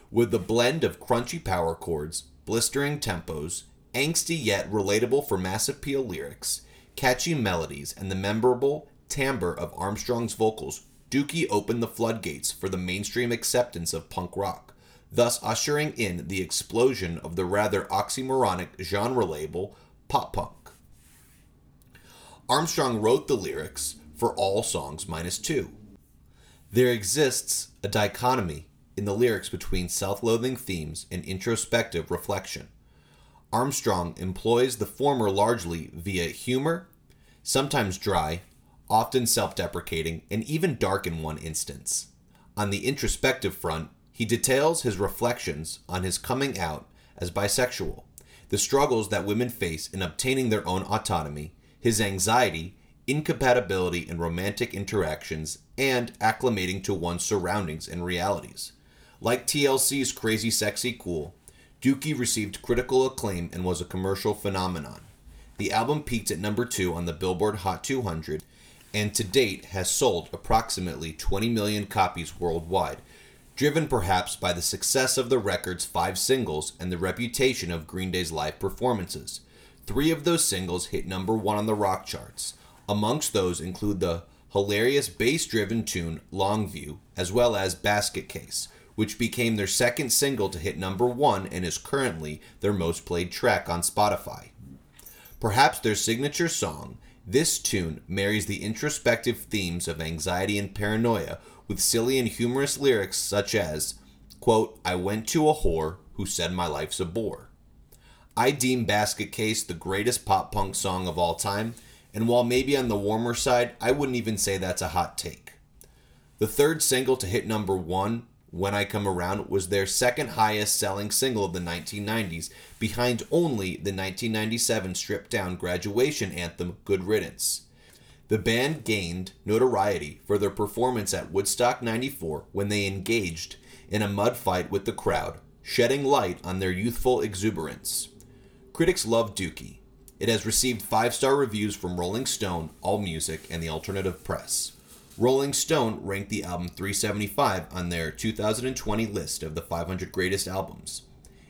With the blend of crunchy power chords, blistering tempos, angsty yet relatable for mass appeal lyrics, catchy melodies, and the memorable timbre of Armstrong's vocals, Dookie opened the floodgates for the mainstream acceptance of punk rock, thus ushering in the explosion of the rather oxymoronic genre label pop punk. Armstrong wrote the lyrics for all songs minus two. There exists a dichotomy in the lyrics between self loathing themes and introspective reflection. Armstrong employs the former largely via humor, sometimes dry, often self deprecating, and even dark in one instance. On the introspective front, he details his reflections on his coming out as bisexual, the struggles that women face in obtaining their own autonomy, his anxiety, incompatibility in romantic interactions, and acclimating to one's surroundings and realities. Like TLC's Crazy Sexy Cool, Dookie received critical acclaim and was a commercial phenomenon. The album peaked at number 2 on the Billboard Hot 200 and to date has sold approximately 20 million copies worldwide, driven perhaps by the success of the record's five singles and the reputation of Green Day's live performances. Three of those singles hit number one on the rock charts. Amongst those include the hilarious bass driven tune Longview, as well as Basket Case, which became their second single to hit number one and is currently their most played track on Spotify. Perhaps their signature song, this tune marries the introspective themes of anxiety and paranoia with silly and humorous lyrics such as, quote, I went to a whore who said my life's a bore. I deem Basket Case the greatest pop punk song of all time, and while maybe on the warmer side, I wouldn't even say that's a hot take. The third single to hit number one, When I Come Around, was their second highest selling single of the 1990s, behind only the 1997 stripped down graduation anthem Good Riddance. The band gained notoriety for their performance at Woodstock 94 when they engaged in a mud fight with the crowd, shedding light on their youthful exuberance. Critics love Dookie. It has received five star reviews from Rolling Stone, AllMusic, and the Alternative Press. Rolling Stone ranked the album 375 on their 2020 list of the 500 greatest albums.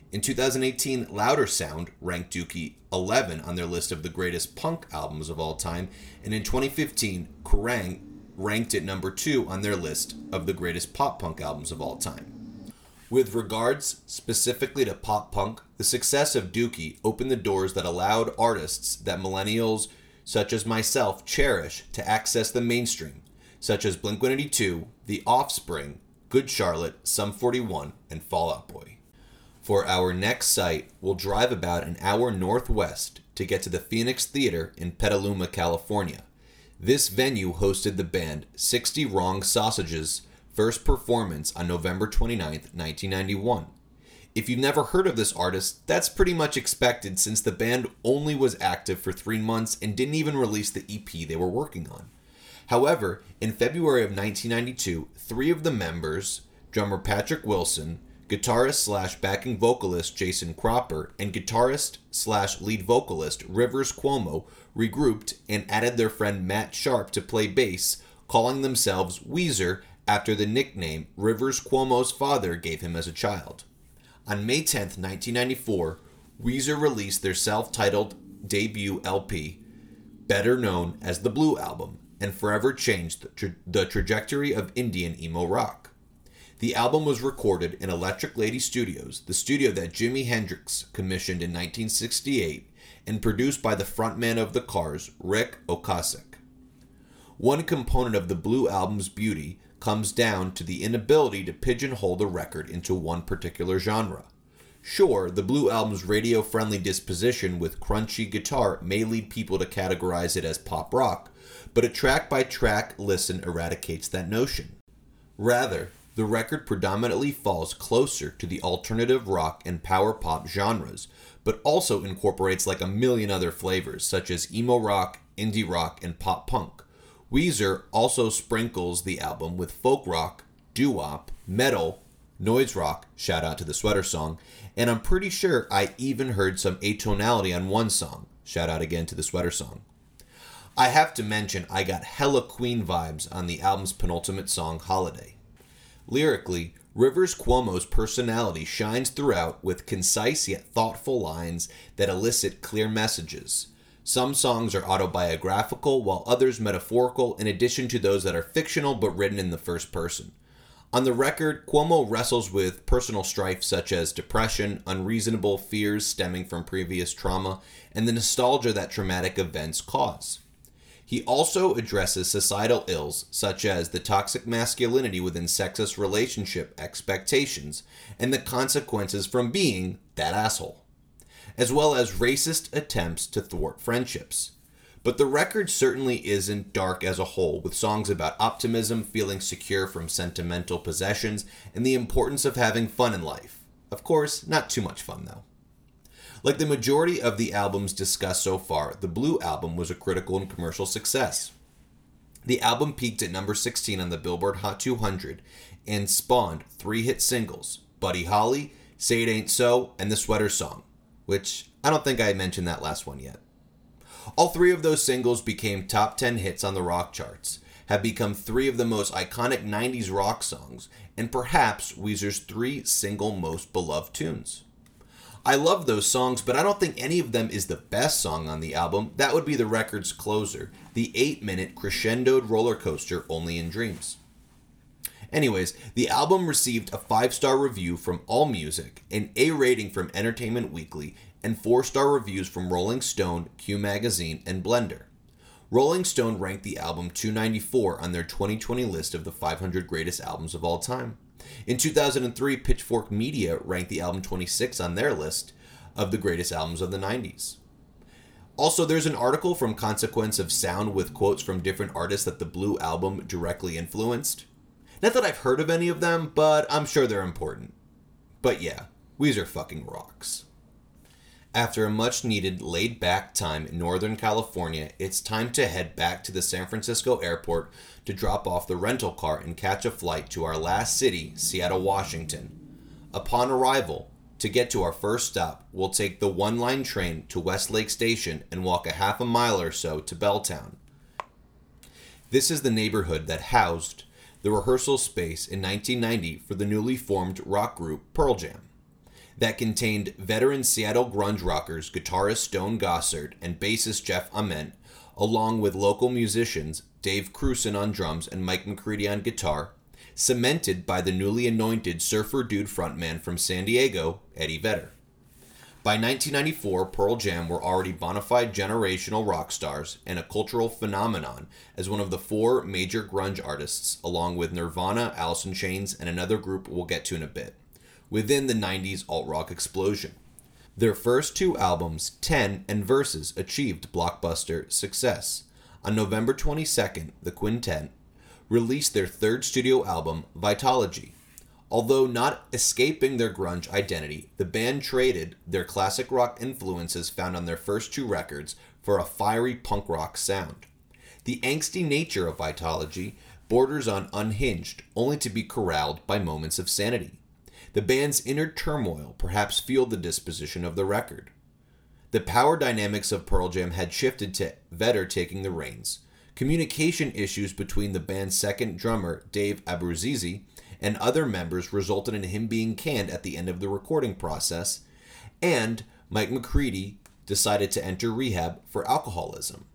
In 2018, Louder Sound ranked Dookie 11 on their list of the greatest punk albums of all time, and in 2015, Kerrang ranked it number 2 on their list of the greatest pop punk albums of all time. With regards specifically to pop punk, the success of Dookie opened the doors that allowed artists that millennials such as myself cherish to access the mainstream, such as Blink 182, The Offspring, Good Charlotte, Sum 41, and Fall Out Boy. For our next site, we'll drive about an hour northwest to get to the Phoenix Theater in Petaluma, California. This venue hosted the band 60 Wrong Sausages' first performance on November 29, 1991. If you've never heard of this artist, that's pretty much expected since the band only was active for three months and didn't even release the EP they were working on. However, in February of 1992, three of the members, drummer Patrick Wilson, guitarist slash backing vocalist Jason Cropper, and guitarist slash lead vocalist Rivers Cuomo regrouped and added their friend Matt Sharp to play bass, calling themselves Weezer after the nickname Rivers Cuomo's father gave him as a child. On May 10, 1994, Weezer released their self titled debut LP, better known as the Blue Album, and forever changed the, tra- the trajectory of Indian emo rock. The album was recorded in Electric Lady Studios, the studio that Jimi Hendrix commissioned in 1968, and produced by the frontman of the Cars, Ric Ocasek. One component of the Blue Album's beauty comes down to the inability to pigeonhole the record into one particular genre. Sure, the Blue Album's radio friendly disposition with crunchy guitar may lead people to categorize it as pop rock, but a track by track listen eradicates that notion. Rather, the record predominantly falls closer to the alternative rock and power pop genres, but also incorporates like a million other flavors, such as emo rock, indie rock, and pop punk. Weezer also sprinkles the album with folk rock, doo wop, metal, noise rock, shout out to the sweater song, and I'm pretty sure I even heard some atonality on one song, shout out again to the sweater song. I have to mention, I got hella Queen vibes on the album's penultimate song, Holiday. Lyrically, Rivers Cuomo's personality shines throughout with concise yet thoughtful lines that elicit clear messages. Some songs are autobiographical, while others metaphorical, in addition to those that are fictional but written in the first person. On the record, Cuomo wrestles with personal strife such as depression, unreasonable fears stemming from previous trauma, and the nostalgia that traumatic events cause. He also addresses societal ills such as the toxic masculinity within sexist relationship expectations and the consequences from being that asshole, as well as racist attempts to thwart friendships. But the record certainly isn't dark as a whole, with songs about optimism, feeling secure from sentimental possessions, and the importance of having fun in life. Of course, not too much fun though. Like the majority of the albums discussed so far, the Blue Album was a critical and commercial success. The album peaked at number 16 on the Billboard Hot 200 and spawned three hit singles Buddy Holly, Say It Ain't So, and The Sweater Song, which I don't think I mentioned that last one yet. All three of those singles became top 10 hits on the rock charts, have become three of the most iconic 90s rock songs, and perhaps Weezer's three single most beloved tunes. I love those songs, but I don't think any of them is the best song on the album. That would be the record's closer, the 8 minute crescendoed roller coaster Only in Dreams. Anyways, the album received a 5 star review from AllMusic, an A rating from Entertainment Weekly, and 4 star reviews from Rolling Stone, Q Magazine, and Blender. Rolling Stone ranked the album 294 on their 2020 list of the 500 greatest albums of all time. In 2003, Pitchfork Media ranked the album 26 on their list of the greatest albums of the 90s. Also, there's an article from Consequence of Sound with quotes from different artists that the Blue album directly influenced. Not that I've heard of any of them, but I'm sure they're important. But yeah, Weezer fucking rocks. After a much needed laid back time in Northern California, it's time to head back to the San Francisco airport to drop off the rental car and catch a flight to our last city, Seattle, Washington. Upon arrival, to get to our first stop, we'll take the one line train to Westlake Station and walk a half a mile or so to Belltown. This is the neighborhood that housed the rehearsal space in 1990 for the newly formed rock group Pearl Jam that contained veteran Seattle grunge rockers guitarist Stone Gossard and bassist Jeff Ament, along with local musicians Dave Krusen on drums and Mike McCready on guitar, cemented by the newly anointed surfer dude frontman from San Diego, Eddie Vedder. By 1994, Pearl Jam were already bona fide generational rock stars and a cultural phenomenon as one of the four major grunge artists, along with Nirvana, Alice in Chains, and another group we'll get to in a bit within the 90s alt rock explosion. Their first two albums, 10 and Vs, achieved blockbuster success. On November 22nd, the quintet released their third studio album, Vitalogy. Although not escaping their grunge identity, the band traded their classic rock influences found on their first two records for a fiery punk rock sound. The angsty nature of Vitalogy borders on unhinged, only to be corralled by moments of sanity. The band's inner turmoil perhaps fueled the disposition of the record. The power dynamics of Pearl Jam had shifted to Vedder taking the reins. Communication issues between the band's second drummer, Dave Abruzzese, and other members resulted in him being canned at the end of the recording process, and Mike McCready decided to enter rehab for alcoholism.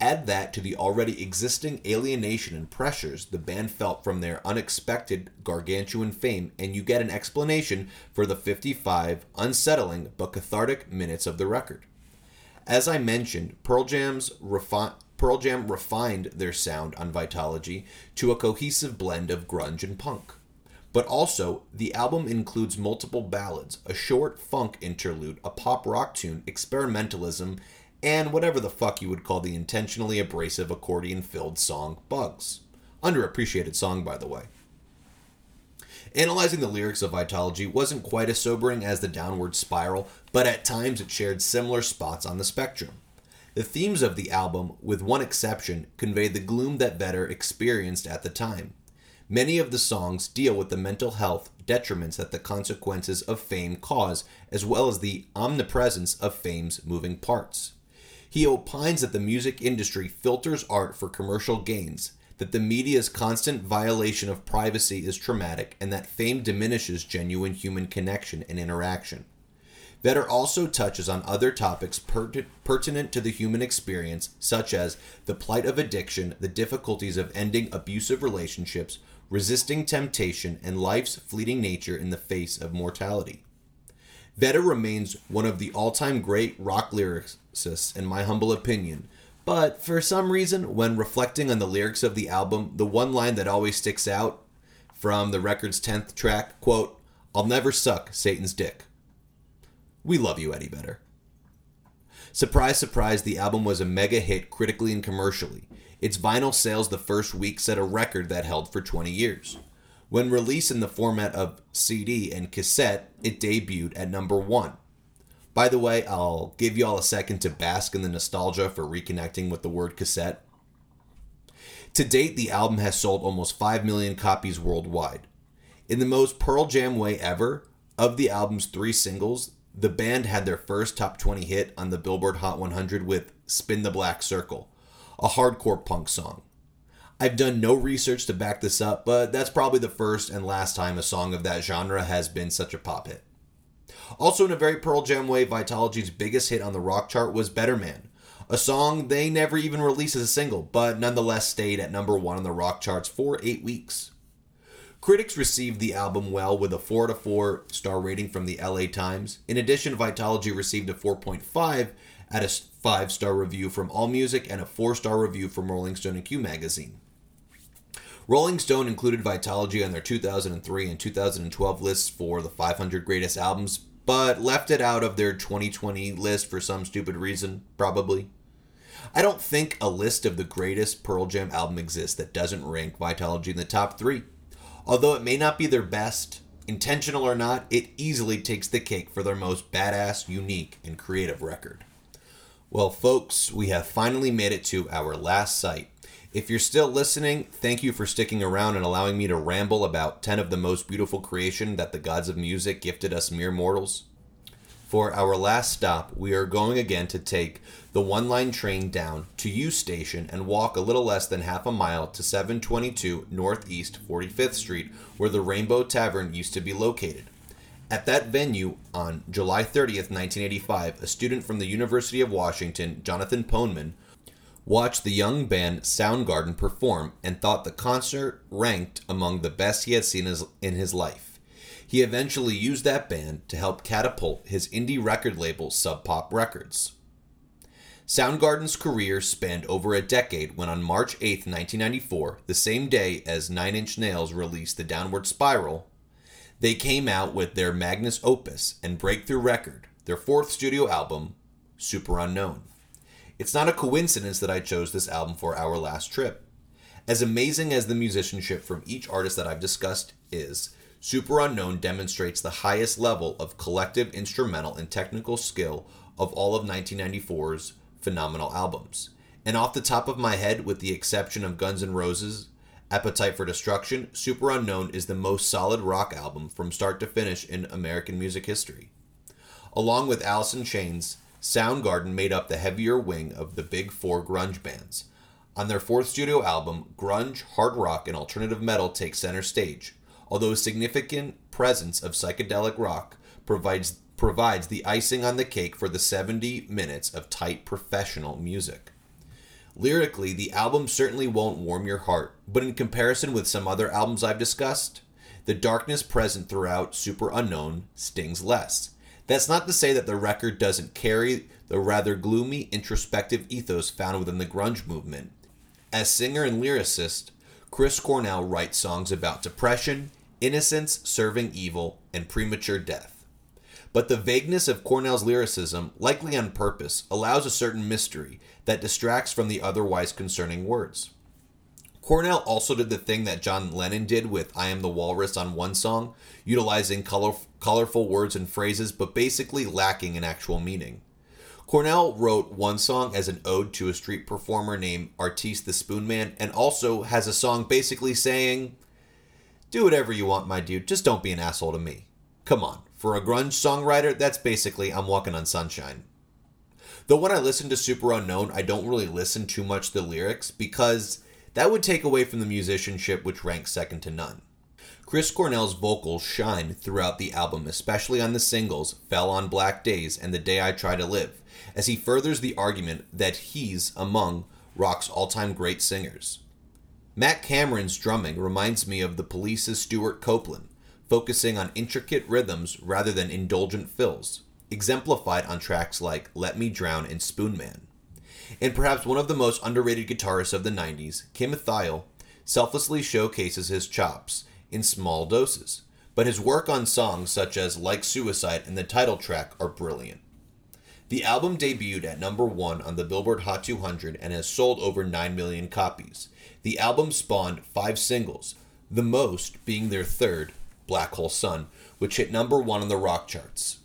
Add that to the already existing alienation and pressures the band felt from their unexpected gargantuan fame, and you get an explanation for the 55 unsettling but cathartic minutes of the record. As I mentioned, Pearl Jam's refi- Pearl Jam refined their sound on Vitalogy to a cohesive blend of grunge and punk. But also, the album includes multiple ballads, a short funk interlude, a pop rock tune, experimentalism, and whatever the fuck you would call the intentionally abrasive accordion filled song Bugs. Underappreciated song, by the way. Analyzing the lyrics of Vitalogy wasn't quite as sobering as the downward spiral, but at times it shared similar spots on the spectrum. The themes of the album, with one exception, convey the gloom that Vedder experienced at the time. Many of the songs deal with the mental health detriments that the consequences of fame cause, as well as the omnipresence of fame's moving parts. He opines that the music industry filters art for commercial gains, that the media's constant violation of privacy is traumatic, and that fame diminishes genuine human connection and interaction. Vedder also touches on other topics pertinent to the human experience, such as the plight of addiction, the difficulties of ending abusive relationships, resisting temptation, and life's fleeting nature in the face of mortality. Vedder remains one of the all time great rock lyricists, in my humble opinion. But for some reason, when reflecting on the lyrics of the album, the one line that always sticks out from the record's 10th track, quote, I'll never suck Satan's dick. We love you, Eddie Vedder. Surprise, surprise, the album was a mega hit critically and commercially. Its vinyl sales the first week set a record that held for 20 years. When released in the format of CD and cassette, it debuted at number one. By the way, I'll give you all a second to bask in the nostalgia for reconnecting with the word cassette. To date, the album has sold almost 5 million copies worldwide. In the most Pearl Jam way ever, of the album's three singles, the band had their first top 20 hit on the Billboard Hot 100 with Spin the Black Circle, a hardcore punk song. I've done no research to back this up, but that's probably the first and last time a song of that genre has been such a pop hit. Also, in a very Pearl Jam way, Vitalogy's biggest hit on the rock chart was Better Man, a song they never even released as a single, but nonetheless stayed at number one on the rock charts for eight weeks. Critics received the album well with a 4 to 4 star rating from the LA Times. In addition, Vitalogy received a 4.5 at a 5 star review from AllMusic and a 4 star review from Rolling Stone and Q Magazine. Rolling Stone included Vitalogy on their 2003 and 2012 lists for the 500 greatest albums, but left it out of their 2020 list for some stupid reason, probably. I don't think a list of the greatest Pearl Jam album exists that doesn't rank Vitalogy in the top three. Although it may not be their best, intentional or not, it easily takes the cake for their most badass, unique, and creative record. Well, folks, we have finally made it to our last site. If you're still listening, thank you for sticking around and allowing me to ramble about 10 of the most beautiful creation that the gods of music gifted us mere mortals. For our last stop, we are going again to take the one line train down to U Station and walk a little less than half a mile to 722 Northeast 45th Street, where the Rainbow Tavern used to be located. At that venue, on July 30th, 1985, a student from the University of Washington, Jonathan Poneman, watched the young band Soundgarden perform and thought the concert ranked among the best he had seen in his life. He eventually used that band to help catapult his indie record label Sub Pop Records. Soundgarden's career spanned over a decade when on March 8, 1994, the same day as Nine Inch Nails released The Downward Spiral, they came out with their magnus opus and breakthrough record, their fourth studio album, Superunknown. It's not a coincidence that I chose this album for our last trip. As amazing as the musicianship from each artist that I've discussed is, Superunknown demonstrates the highest level of collective instrumental and technical skill of all of 1994's phenomenal albums. And off the top of my head, with the exception of Guns N' Roses, Appetite for Destruction, Superunknown is the most solid rock album from start to finish in American music history. Along with in Chains, Soundgarden made up the heavier wing of the big four grunge bands. On their fourth studio album, grunge, hard rock, and alternative metal take center stage, although a significant presence of psychedelic rock provides, provides the icing on the cake for the 70 minutes of tight professional music. Lyrically, the album certainly won't warm your heart, but in comparison with some other albums I've discussed, the darkness present throughout Superunknown stings less. That's not to say that the record doesn't carry the rather gloomy, introspective ethos found within the grunge movement. As singer and lyricist, Chris Cornell writes songs about depression, innocence serving evil, and premature death. But the vagueness of Cornell's lyricism, likely on purpose, allows a certain mystery that distracts from the otherwise concerning words. Cornell also did the thing that John Lennon did with I Am the Walrus on one song, utilizing color, colorful words and phrases, but basically lacking an actual meaning. Cornell wrote one song as an ode to a street performer named Artis the Spoonman, and also has a song basically saying, Do whatever you want, my dude, just don't be an asshole to me. Come on, for a grunge songwriter, that's basically I'm walking on sunshine. Though when I listen to Superunknown, I don't really listen too much to the lyrics because that would take away from the musicianship, which ranks second to none. Chris Cornell's vocals shine throughout the album, especially on the singles Fell on Black Days and The Day I Try to Live, as he furthers the argument that he's among rock's all time great singers. Matt Cameron's drumming reminds me of the police's Stewart Copeland, focusing on intricate rhythms rather than indulgent fills, exemplified on tracks like Let Me Drown and Spoonman and perhaps one of the most underrated guitarists of the 90s, Kim Thayil, selflessly showcases his chops in small doses, but his work on songs such as Like Suicide and the title track are brilliant. The album debuted at number one on the Billboard Hot 200 and has sold over 9 million copies. The album spawned five singles, the most being their third, Black Hole Sun, which hit number one on the rock charts.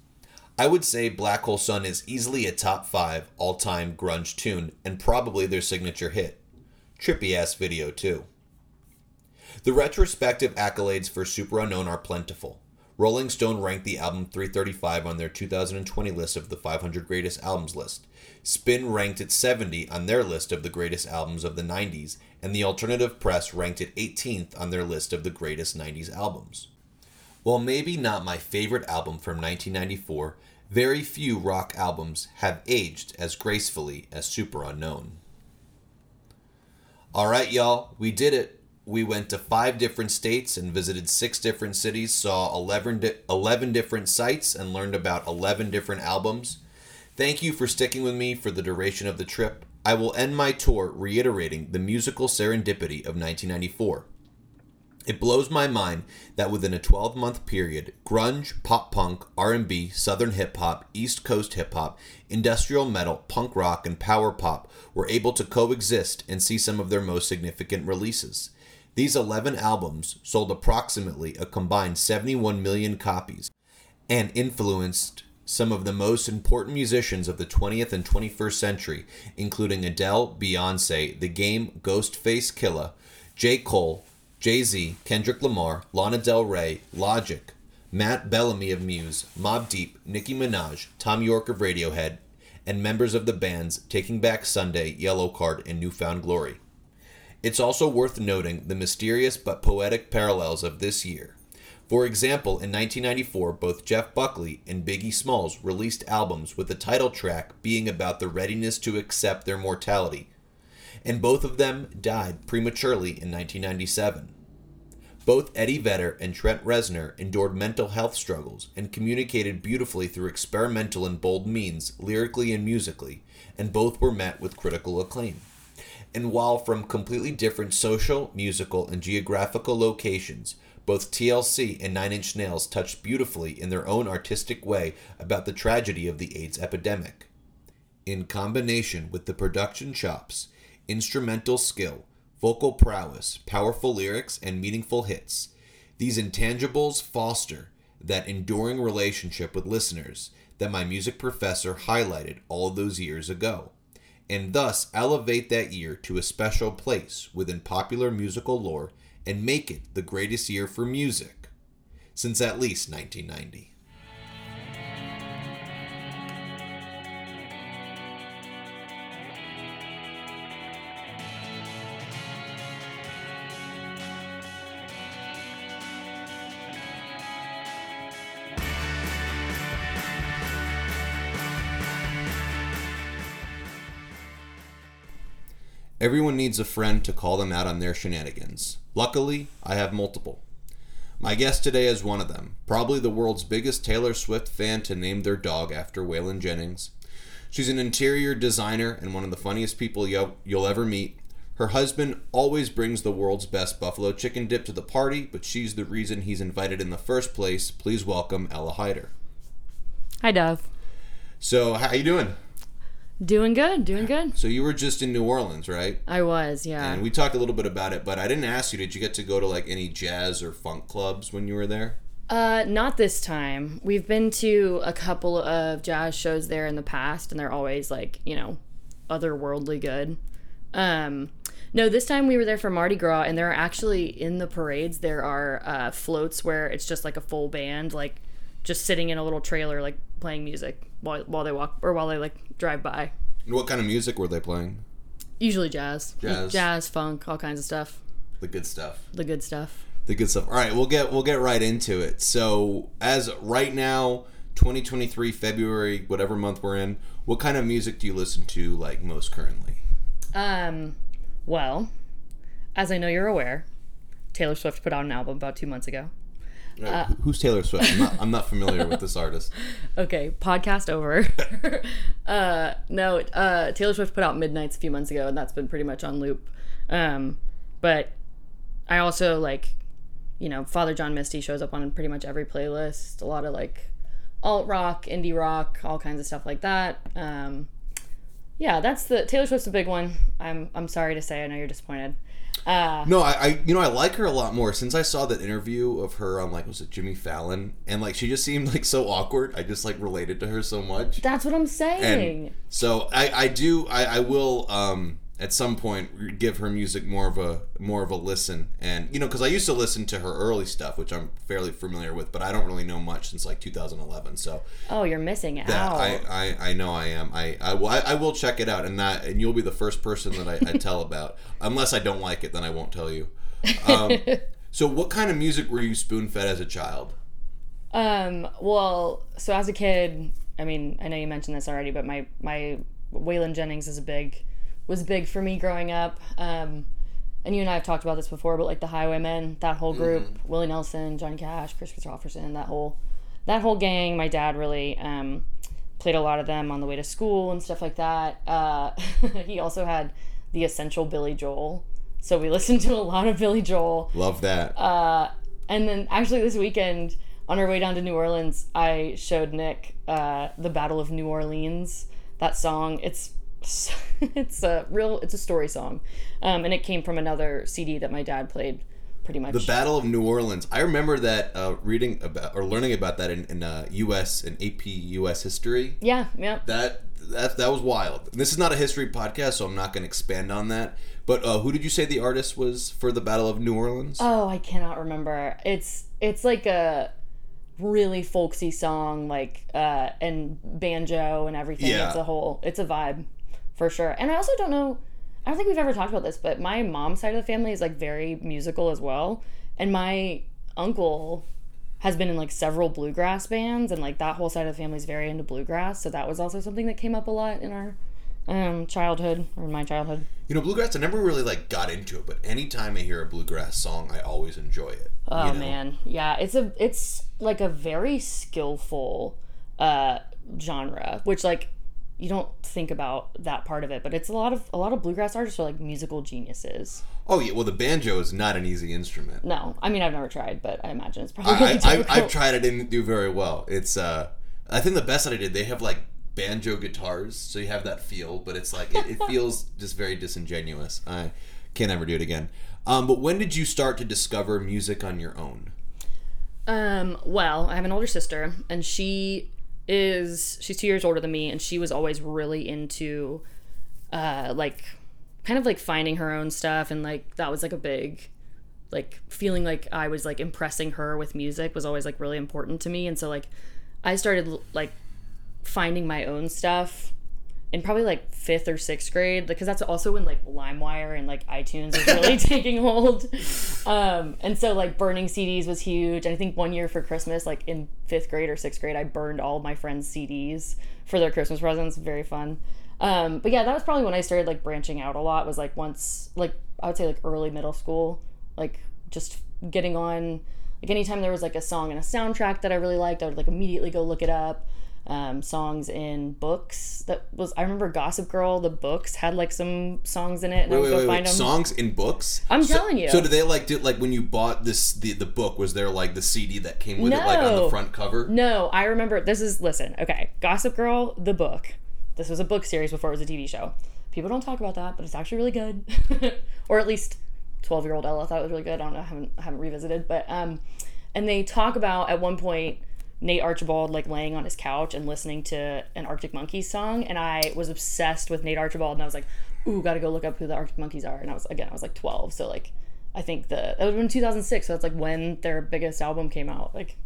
I would say Black Hole Sun is easily a top 5 all time grunge tune and probably their signature hit. Trippy ass video, too. The retrospective accolades for Superunknown are plentiful. Rolling Stone ranked the album 335 on their 2020 list of the 500 greatest albums list. Spin ranked it 70 on their list of the greatest albums of the 90s, and the alternative press ranked it 18th on their list of the greatest 90s albums. While maybe not my favorite album from 1994, very few rock albums have aged as gracefully as Superunknown. Alright, y'all, we did it. We went to five different states and visited six different cities, saw 11, di- 11 different sites, and learned about 11 different albums. Thank you for sticking with me for the duration of the trip. I will end my tour reiterating the musical serendipity of 1994. It blows my mind that within a 12-month period, grunge, pop punk, R&B, southern hip hop, East Coast hip hop, industrial metal, punk rock, and power pop were able to coexist and see some of their most significant releases. These 11 albums sold approximately a combined 71 million copies and influenced some of the most important musicians of the 20th and 21st century, including Adele, Beyonce, The Game, Ghostface Killah, J. Cole, Jay Z, Kendrick Lamar, Lana Del Rey, Logic, Matt Bellamy of Muse, Mobb Deep, Nicki Minaj, Thom Yorke of Radiohead, and members of the bands Taking Back Sunday, Yellowcard, and New Found Glory. It's also worth noting the mysterious but poetic parallels of this year. For example, in 1994, both Jeff Buckley and Biggie Smalls released albums with the title track being about the readiness to accept their mortality, and both of them died prematurely in 1997. Both Eddie Vedder and Trent Reznor endured mental health struggles and communicated beautifully through experimental and bold means, lyrically and musically, and both were met with critical acclaim. And while from completely different social, musical, and geographical locations, both TLC and Nine Inch Nails touched beautifully in their own artistic way about the tragedy of the AIDS epidemic. In combination with the production chops, instrumental skill, vocal prowess, powerful lyrics, and meaningful hits. These intangibles foster that enduring relationship with listeners that my music professor highlighted all those years ago, and thus elevate that year to a special place within popular musical lore and make it the greatest year for music since at least 1990. Everyone needs a friend to call them out on their shenanigans. Luckily, I have multiple. My guest today is one of them, probably the world's biggest Taylor Swift fan to name their dog after Waylon Jennings. She's an interior designer and one of the funniest people you'll, you'll ever meet. Her husband always brings the world's best buffalo chicken dip to the party, but she's the reason he's invited in the first place. Please welcome Ella Hyder. Hi, Dov. So, how you doing? Doing good, doing good. So you were just in New Orleans, right? I was, yeah. And we talked a little bit about it, but I didn't ask you. Did you get to go to like any jazz or funk clubs when you were there? Uh, not this time. We've been to a couple of jazz shows there in the past, and they're always like, you know, otherworldly good. Um, no, this time we were there for Mardi Gras, and there are actually in the parades there are uh, floats where it's just like a full band, like just sitting in a little trailer, like playing music while while they walk or while they like drive by. And what kind of music were they playing? Usually jazz, Jazz. jazz, funk, all kinds of stuff. The good stuff. The good stuff. The good stuff. All right, we'll get we'll get right into it. So, as right now, 2023 February, whatever month we're in, what kind of music do you listen to like most currently? Um, well, as I know you're aware, Taylor Swift put out an album about two months ago. Uh, Who's Taylor Swift? I'm not, I'm not familiar with this artist. Okay, podcast over. uh, no, uh, Taylor Swift put out Midnights a few months ago, and that's been pretty much on loop. Um, but I also like, you know, Father John Misty shows up on pretty much every playlist. A lot of like alt rock, indie rock, all kinds of stuff like that. Um, yeah, that's the Taylor Swift's a big one. I'm I'm sorry to say, I know you're disappointed. Uh, No, I, I you know I like her a lot more since I saw that interview of her on like was it Jimmy Fallon and like she just seemed like so awkward. I just like related to her so much. that's what I'm saying. And so I, I do I, I will um at some point give her music more of a more of a listen. And you know because I used to listen to her early stuff which I'm fairly familiar with but I don't really know much since like 2011 so. Oh, you're missing out. I, I I know I am. I I, will- I I will check it out and that and you'll be the first person that I, I tell about. Unless I don't like it then I won't tell you. Um, so what kind of music were you spoon fed as a child? Um, well, so as a kid, I mean, I know you mentioned this already, but my my Waylon Jennings is a big was big for me growing up. Um, and you and I have talked about this before, but like the Highwaymen, that whole group, Willie Nelson, Johnny Cash, Kris Kristofferson, that whole that whole gang. My dad really um, played a lot of them on the way to school and stuff like that. Uh, he also had the essential Billy Joel, so we listened to a lot of Billy Joel. love that Uh, and then actually this weekend on our way down to New Orleans, I showed Nick uh, the Battle of New Orleans. That song, it's it's a real it's a story song um, and it came from another cd that my dad played pretty much The Battle of New Orleans. I remember that uh, reading about or learning about that in, in uh, U.S. and AP U.S. history. yeah yeah That that that was wild. This is not a history podcast, so I'm not going to expand on that. But uh, who did you say the artist was for the Battle of New Orleans? oh i cannot remember it's it's like a really folksy song like uh and banjo and everything Yeah. it's a whole it's a vibe for sure and i also don't know i don't think we've ever talked about this but my mom's side of the family is like very musical as well and my uncle has been in like several bluegrass bands and like that whole side of the family is very into bluegrass so that was also something that came up a lot in our um childhood or in my childhood You know, bluegrass. I never really like got into it, but anytime I hear a bluegrass song, I always enjoy it. Oh you know? man, yeah, it's a it's like a very skillful uh genre, which like you don't think about that part of it, but it's a lot of a lot of bluegrass artists are like musical geniuses. Oh yeah, well the banjo is not an easy instrument. No, I mean I've never tried, but I imagine it's probably I, really I. I've tried it, didn't do very well. It's uh, I think the best that I did, they have like banjo guitars, so you have that feel, but it's like it, it feels just very disingenuous. I can't ever do it again. Um, but when did you start to discover music on your own? Um, well, I have an older sister, and she is she's two years older than me, and she was always really into, uh, like, kind of like finding her own stuff, and like that was like a big, like feeling like I was like impressing her with music was always like really important to me, and so like, I started like finding my own stuff in probably like fifth or sixth grade because that's also when like LimeWire and like iTunes was really taking hold. Um, and so like burning CDs was huge. And I think one year for Christmas, like in fifth grade or sixth grade, I burned all my friends' CDs for their Christmas presents. Very fun. Um, but yeah, that was probably when I started like branching out a lot. Was like once like I would say like early middle school, like just getting on. Like anytime there was like a song in a soundtrack that I really liked, I would like immediately go look it up um, songs in books. That was I remember Gossip Girl. The books had like some songs in it, and I Wait, would wait, go wait, find them. Songs in books? I'm So- telling you. So did they like did like when you bought this the the book? Was there like the CD that came with it like on the front cover? No, I remember. This is listen. Okay, Gossip Girl, the book. This was a book series before it was a TV show. People don't talk about that, but it's actually really good. or at least twelve year old Ella thought it was really good. I don't know. I haven't I haven't revisited, but um, and they talk about at one point. Nate Archibald like laying on his couch and listening to an Arctic Monkeys song, and I was obsessed with Nate Archibald, and I was like, "Ooh, gotta go look up who the Arctic Monkeys are." And I was again, I was like twelve, so like, I think the that would have been two thousand six, so that's like when their biggest album came out. Like,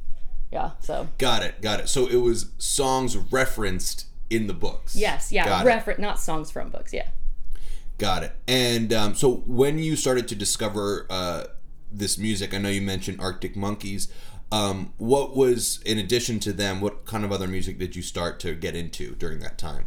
yeah, so Got it, got it. So it was songs referenced in the books. Yes, yeah, Got it. refer- not songs from books, yeah. Got it. And um, so when you started to discover uh, this music, I know you mentioned Arctic Monkeys. Um, what was, in addition to them, what kind of other music did you start to get into during that time?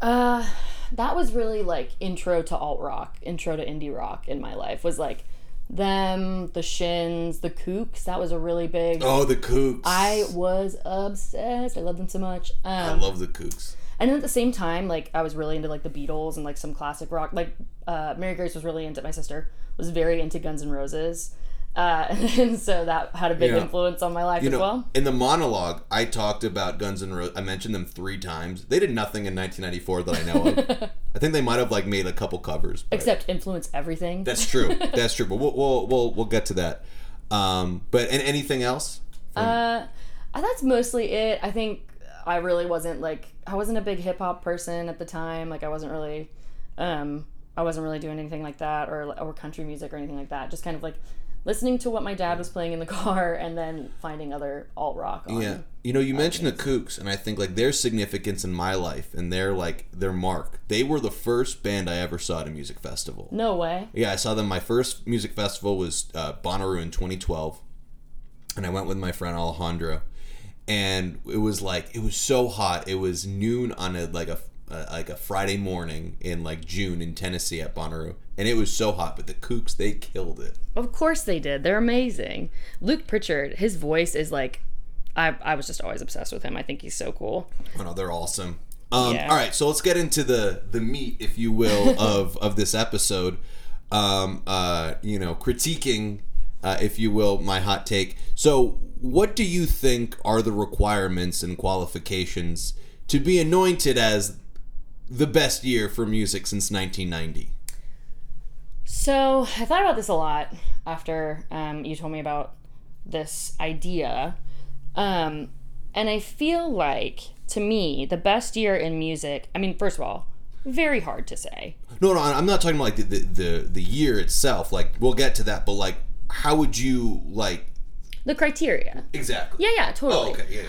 Uh, that was really like intro to alt rock, intro to indie rock in my life. Was like them, the Shins, the Kooks. That was a really big. Oh, the Kooks. I was obsessed. I love them so much. I Um, love the Kooks. and then at the same time, like I was really into like the Beatles and like some classic rock. Like uh, Mary Grace was really into. My sister was very into Guns N' Roses, uh, and so that had a big Yeah. influence on my life You as know, well. in the monologue, I talked about Guns N' Roses. I mentioned them three times. They did nothing in 1994 that I know of. I think they might have like made a couple covers. Except influence everything. That's true. That's true. But we'll we'll we'll, we'll get to that. Um, but and anything else? Uh, that's mostly it. I think I really wasn't like I wasn't a big hip hop person at the time. Like I wasn't really, um, I wasn't really doing anything like that or or country music or anything like that. Just kind of like listening to what my dad was playing in the car and then finding other alt rock. On. Yeah. You know, you mentioned the Kooks, and I think like their significance in my life and their like their mark. They were the first band I ever saw at a music festival. No way. Yeah, I saw them. My first music festival was uh, Bonnaroo in 2012, and I went with my friend Alejandro, and it was like it was so hot. It was noon on a like a uh, like a Friday morning in like June in Tennessee at Bonnaroo, and it was so hot. But the Kooks, they killed it. Of course they did. They're amazing. Luke Pritchard, his voice is like, I I was just always obsessed with him. I think he's so cool. Oh no, they're awesome. Um, Yeah. All right, so let's get into the the meat, if you will, of of this episode. Um, uh, you know, critiquing, uh, if you will, my hot take. So, what do you think are the requirements and qualifications to be anointed as the best year for music since 1990. So I thought about this a lot after um, you told me about this idea. Um, and I feel like, to me, the best year in music, I mean, first of all, very hard to say. No, no, I'm not talking about like the, the the the year itself. Like we'll get to that, but like how would you like The criteria. exactly? Yeah, yeah, totally. Oh, okay, yeah. yeah.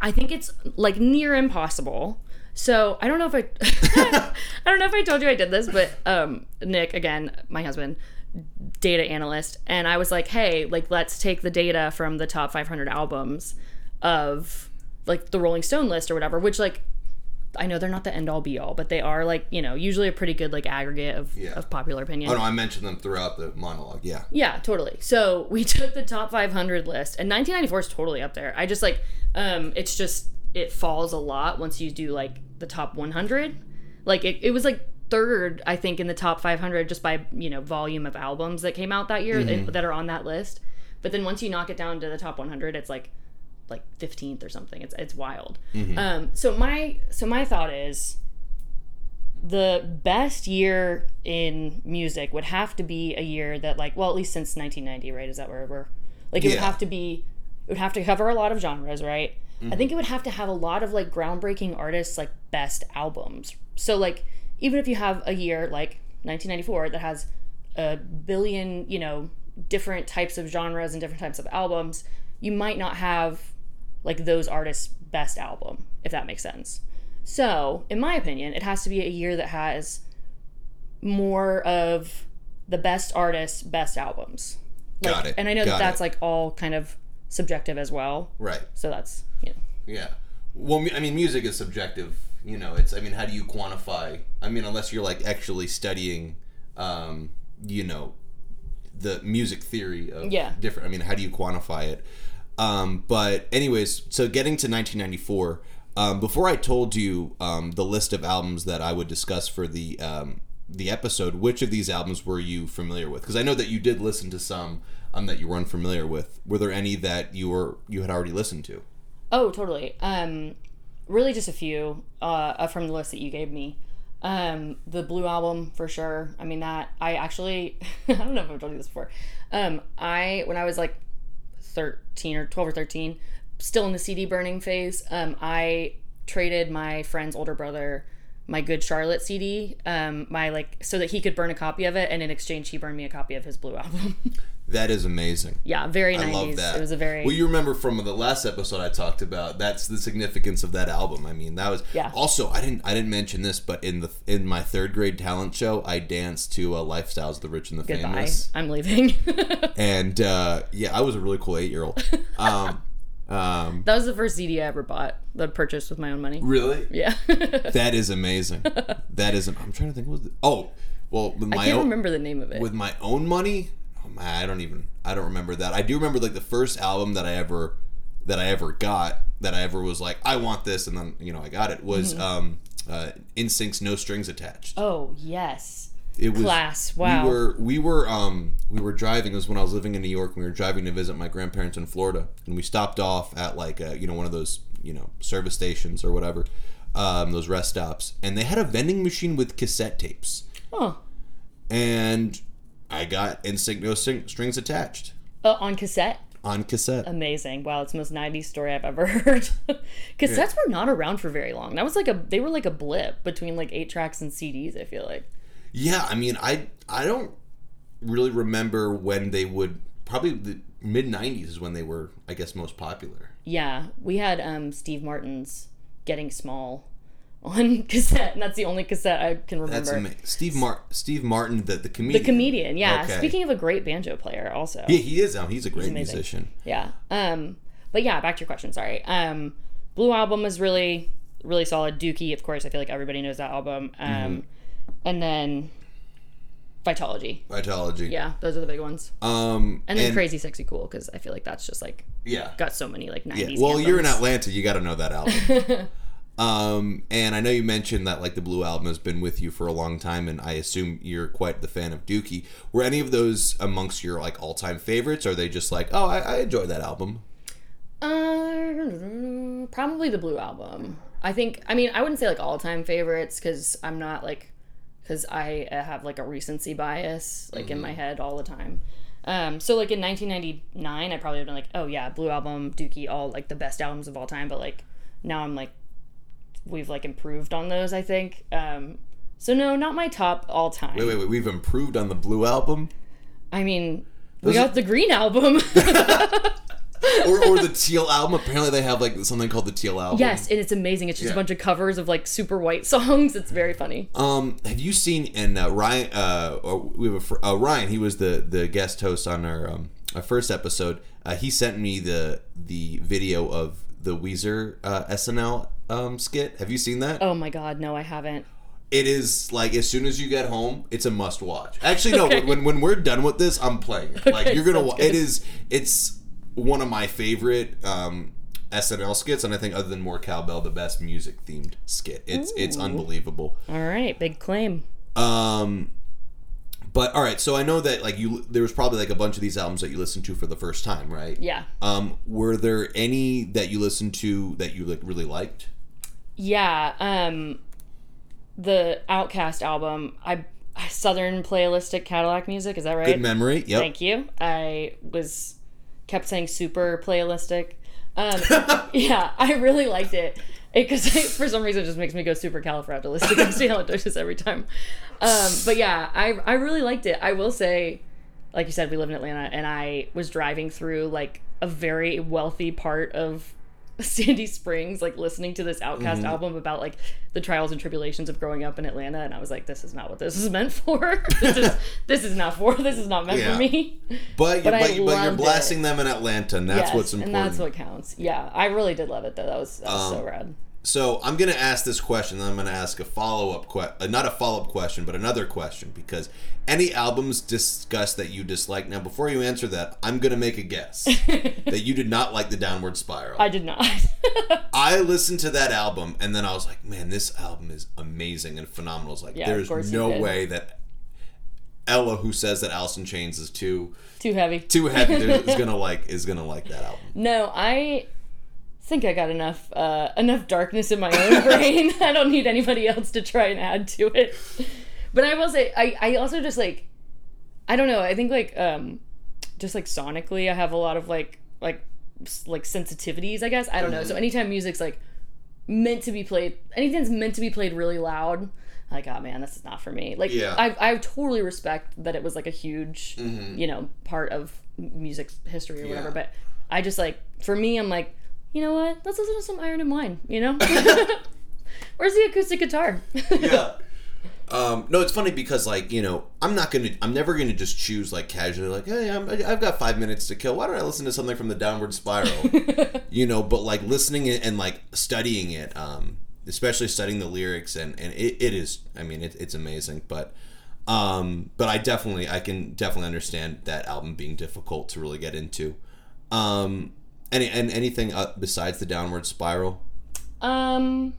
I think it's like near impossible. So I don't know if I, I don't know if I told you I did this, but um, Nick again, my husband, data analyst, and I was like, hey, like let's take the data from the top 500 albums of like the Rolling Stone list or whatever, which like I know they're not the end all be all, but they are like you know usually a pretty good like aggregate of, Yeah. of popular opinion. Oh no, I mentioned them throughout the monologue. Yeah. Yeah, totally. So we took the top 500 list, and 1994 is totally up there. I just like, um, it's just it falls a lot once you do like the top 100. Like it, it was like third, I think, in the top 500 just by you know volume of albums that came out that year that- that are on that list. But then once you knock it down to the top 100, it's like like 15th or something. It's it's wild. Um, so my so my thought is the best year in music would have to be a year that like well at least since 1990 right is that where we're like it would have to be it would have to cover a lot of genres right i think it would have to have a lot of like groundbreaking artists like best albums so like even if you have a year like 1994 that has a billion you know different types of genres and different types of albums you might not have like those artists best album if that makes sense so in my opinion it has to be a year that has more of the best artists best albums Like, Got it. and i know Got that that's it. like all kind of subjective as well Right. so that's you know Yeah. Well, I mean, music is subjective. You know, it's. I mean, how do you quantify? I mean, unless you're like actually studying, um, you know, the music theory of Yeah. different. I mean, how do you quantify it? Um, but anyways, so getting to 1994. Um, before I told you um, the list of albums that I would discuss for the um, the episode, which of these albums were you familiar with? Because I know that you did listen to some um, that you were unfamiliar with. Were there any that you were you had already listened to? Oh, totally. Um, really, just a few uh, from the list that you gave me. Um, the Blue album for sure. I mean that I actually I don't know if I've told you this before. Um, I when I was like thirteen or twelve or thirteen, still in the CD burning phase. Um, I traded my friend's older brother my Good Charlotte CD, um, my like so that he could burn a copy of it, and in exchange he burned me a copy of his Blue album. That is amazing. yeah, very nice. I 90s. love that. It was a very well. You remember from the last episode I talked about. That's the significance of that album. I mean, that was Yeah. Also, I didn't I didn't mention this, but in the in my third grade talent show, I danced to uh, "Lifestyles of the Rich and the goodbye. Famous," I'm leaving. and uh, yeah, I was a really cool eight year old. Um, um, That was the first CD I ever bought. That I purchased with my own money. really, Yeah. that is amazing. That is. I'm trying to think. What was the, oh, well, with I can't own remember the name of it. with my own money. Man, I don't even. I don't remember that. I do remember like the first album that I ever that I ever got that I ever was like I want this, and then you know I got it was Mm-hmm. um, uh, NSYNC's No Strings Attached. oh yes. It was Class. Wow. We were we were um we were driving. It was when I was living in New York. We were driving to visit my grandparents in Florida, and we stopped off at like a, you know one of those you know service stations or whatever, um, those rest stops, and they had a vending machine with cassette tapes, Oh. and I got NSYNC No String- Strings Attached Uh, on cassette. on cassette. Amazing. Wow, it's the most 90s story I've ever heard. Cassettes were not around for very long. That was like a they were like a blip between like 8 tracks and CDs, I feel like. Yeah, I mean, I I don't really remember when they would. Probably the mid '90s is when they were, I guess, most popular. Yeah, we had um Steve Martin's Getting Small on cassette, and that's the only cassette I can remember. That's amazing. Steve Mar- Steve Martin, the the comedian. the comedian, yeah. Okay. Speaking of a great banjo player also. Yeah, he is. Um, he's a great amazing. musician. Yeah. Um, but yeah, back to your question. Sorry. Um, Blue album is really, really solid. Dookie, of course, I feel like everybody knows that album. Um, Mm-hmm. and then Vitalogy. Vitalogy. Yeah, those are the big ones. Um, And then Crazy, Sexy, Cool, because I feel like that's just like Yeah. got so many like Yeah. nineties. Well, you're in Atlanta. You got to know that album. Um, and I know you mentioned that like the Blue album has been with you for a long time, and I assume you're quite the fan of Dookie. Were any of those amongst your like all time favorites? Or are they just like, oh, I, I enjoy that album? Uh, probably the Blue album. I think I mean I wouldn't say like all time favorites because I'm not like because I uh, have like a recency bias like in my head all the time. Um, so like in 1999, I probably would have been like, oh yeah, Blue Album, Dookie, all like the best albums of all time. But like now I'm like, we've like improved on those. I think. Um, so no, not my top all time. Wait, wait, wait. We've improved on the Blue album, I mean, we Those are- got the Green album. or, or the Teal album. Apparently, they have like something called the Teal album. yes, and it's amazing. It's just Yeah. a bunch of covers of like super white songs. It's very funny. Um, have you seen and uh, Ryan? Uh, we have a fr- uh, Ryan. He was the the guest host on our um our first episode. Uh, he sent me the the video of the Weezer uh, SNL um skit. Have you seen that? Oh my god, no, I haven't. It is like as soon as you get home, it's a must watch. Actually, no. Okay. When when we're done with this, I'm playing it. Like Okay, you're gonna. wa- good. It is. It's one of my favorite um, SNL skits, and I think other than more cowbell, the best music themed skit. It's it's unbelievable. All right, big claim. Um, but all right. So I know that like you, there was probably like a bunch of these albums that you listened to for the first time, right? Yeah. Um, were there any that you listened to that you like really liked? Yeah, um the OutKast album, I Southern playlistic Cadillac music, is that right? Good memory. Yep. Thank you. I was kept saying super playlistic. Um yeah, I really liked it. Because for some reason it just makes me go super califragilisticexpialidocious every time. Um, but yeah, I I really liked it. I will say, like you said, we live in Atlanta, and I was driving through like a very wealthy part of Sandy Springs, like listening to this OutKast Mm-hmm. album about like the trials and tribulations of growing up in Atlanta, and I was like, this is not what this is meant for. this is this is not for. This is not meant Yeah. for me. But But but, but you're loved blasting them in Atlanta, and that's Yes, what's important. and that's what counts. Yeah, I really did love it though. That was that was Um, so rad. So I'm gonna ask this question, then I'm gonna ask a follow up question, uh, not a follow up question, but another question because any albums discussed that you dislike. Now, before you answer that, I'm gonna make a guess that you did not like the Downward Spiral. I did not. I listened to that album and then I was like, man, this album is amazing and phenomenal. It's like Yeah, there's no way that Ella, who says that in Chains is too Too heavy. too heavy, is gonna like is gonna like that album. No, I think I got enough uh, enough darkness in my own brain. I don't need anybody else to try and add to it. But I will say, I, I also just like, I don't know. I think like, um, just like sonically, I have a lot of like like like sensitivities. I guess I don't know. So anytime music's like meant to be played, anything's meant to be played really loud. Like, oh man, this is not for me. Like, Yeah. I, I totally respect that it was like a huge, you know, part of music history or whatever. Yeah. But I just like, for me, I'm like, you know what? Let's listen to some Iron and Wine. You know, where's the acoustic guitar? yeah. Um, no, it's funny because like you know I'm not gonna I'm never gonna just choose like casually like hey I'm, I've got five minutes to kill why don't I listen to something from the Downward Spiral you know but like listening it and like studying it um, especially studying the lyrics and and it, it is I mean it, it's amazing but um, but I definitely I can definitely understand that album being difficult to really get into um, any and anything besides the Downward Spiral Um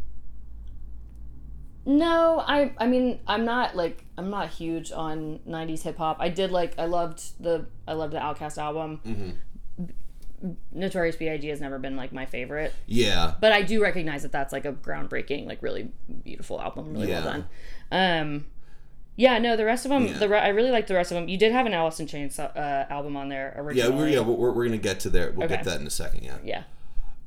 No, I I mean I'm not like I'm not huge on 90s hip hop. I did like I loved the I loved the Outkast album. Mm-hmm. Notorious B.I.G. has never been like my favorite, yeah but I do recognize that that's like a groundbreaking, like really beautiful album, really Yeah. well done. Um, yeah, no, the rest of them, Yeah. the re- I really like the rest of them. You did have an Alice in Chains uh, album on there yeah we're yeah we're, we're gonna get to there we'll get Okay. to that in a second yeah yeah.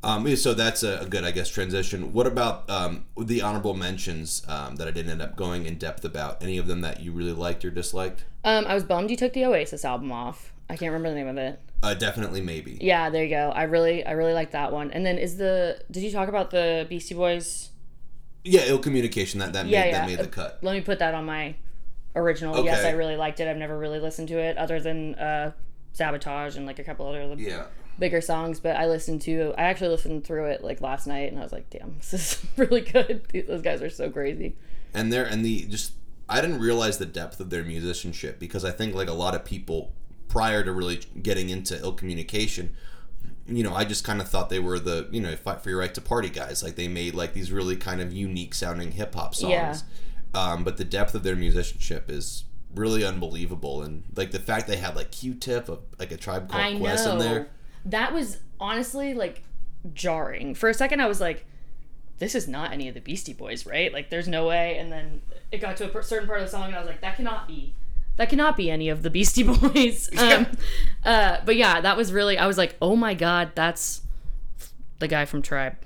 Um, so that's a, a good, I guess, transition. What about um, the honorable mentions um, that I didn't end up going in depth about? Any of them that you really liked or disliked? Um, I was bummed you took the Oasis album off. I can't remember the name of it. Uh, definitely, maybe. Yeah, there you go. I really, I really like that one. And then is the? Did you talk about the Beastie Boys? Yeah, ill communication that that made, Yeah, that yeah. made the cut. Let me put that on my original. Yes, I really liked it. I've never really listened to it other than uh, Sabotage and like a couple other Yeah, bigger songs. But I listened to. I actually listened through it like last night, and I was like, damn, this is really good. Those guys are so crazy. and there and the just I didn't realize the depth of their musicianship because I think like a lot of people prior to really getting into ill communication. You know, I just kind of thought they were the you know fight for your right to party guys. Like they made like these really kind of unique sounding hip hop songs. Yeah. Um, but the depth of their musicianship is really unbelievable, and like the fact they had like Q-Tip, a, like a tribe called I Quest know. in there. That was honestly like jarring. For a second, I was like, this is not any of the Beastie Boys, right? Like, there's no way. And then it got to a certain part of the song, and I was like, that cannot be. That cannot be any of the Beastie Boys. Um, uh, but yeah, that was really. I was like, oh my god, that's the guy from Tribe.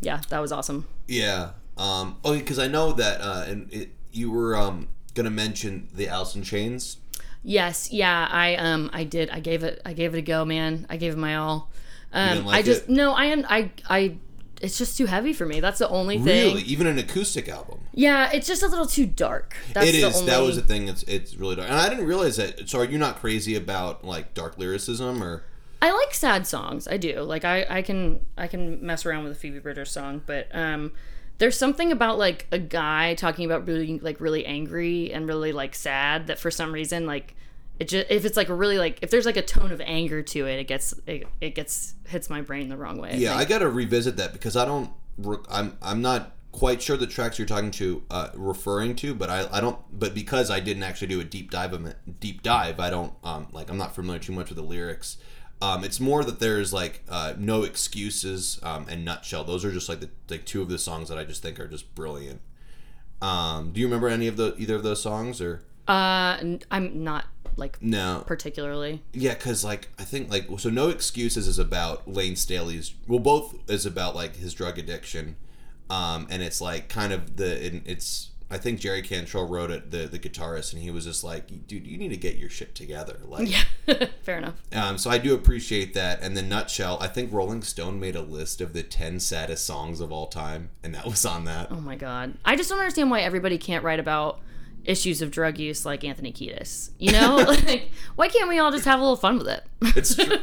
Yeah, that was awesome. Yeah. Um. Oh, because I know that. Uh. And it, you were um gonna mention the in Chains. Yes, yeah, I um I did. I gave it I gave it a go, man. I gave it my all. Um like I just it? no, I am I I it's just too heavy for me. That's the only thing. Really, even an acoustic album. Yeah, it's just a little too dark. That's It the only That was the thing. It's it's really dark, and I didn't realize that. So, are you not crazy about like dark lyricism or? I like sad songs. I do. Like I, I can I can mess around with a Phoebe Bridgers song, but um there's something about like a guy talking about really like really angry and really like sad that for some reason like it just if it's like really like if there's like a tone of anger to it, it gets it, it gets hits my brain the wrong way. I Yeah, I got to revisit that because I don't. I'm I'm not quite sure the tracks you're talking to uh, referring to, but I, I don't. But because I didn't actually do a deep dive of it, deep dive, I don't um like I'm not familiar too much with the lyrics. Um, it's more that there's like uh, no excuses um, and nutshell. Those are just like the like two of the songs that I just think are just brilliant. Um, do you remember any of the either of those songs or Uh, I'm not like no? particularly. Yeah, because like I think like so no excuses is about Layne Staley's. Well, both is about like his drug addiction, um, and it's like kind of the it, it's. I think Jerry Cantrell wrote it, the the guitarist, and he was just like, "Dude, you need to get your shit together." Like, Yeah, fair enough. um, so I do appreciate that. And the Nutshell, I think Rolling Stone made a list of the ten saddest songs of all time, and that was on that. Oh my god. I just don't understand why everybody can't write about issues of drug use like Anthony Kiedis. You know? like why can't we all just have a little fun with it? It's true.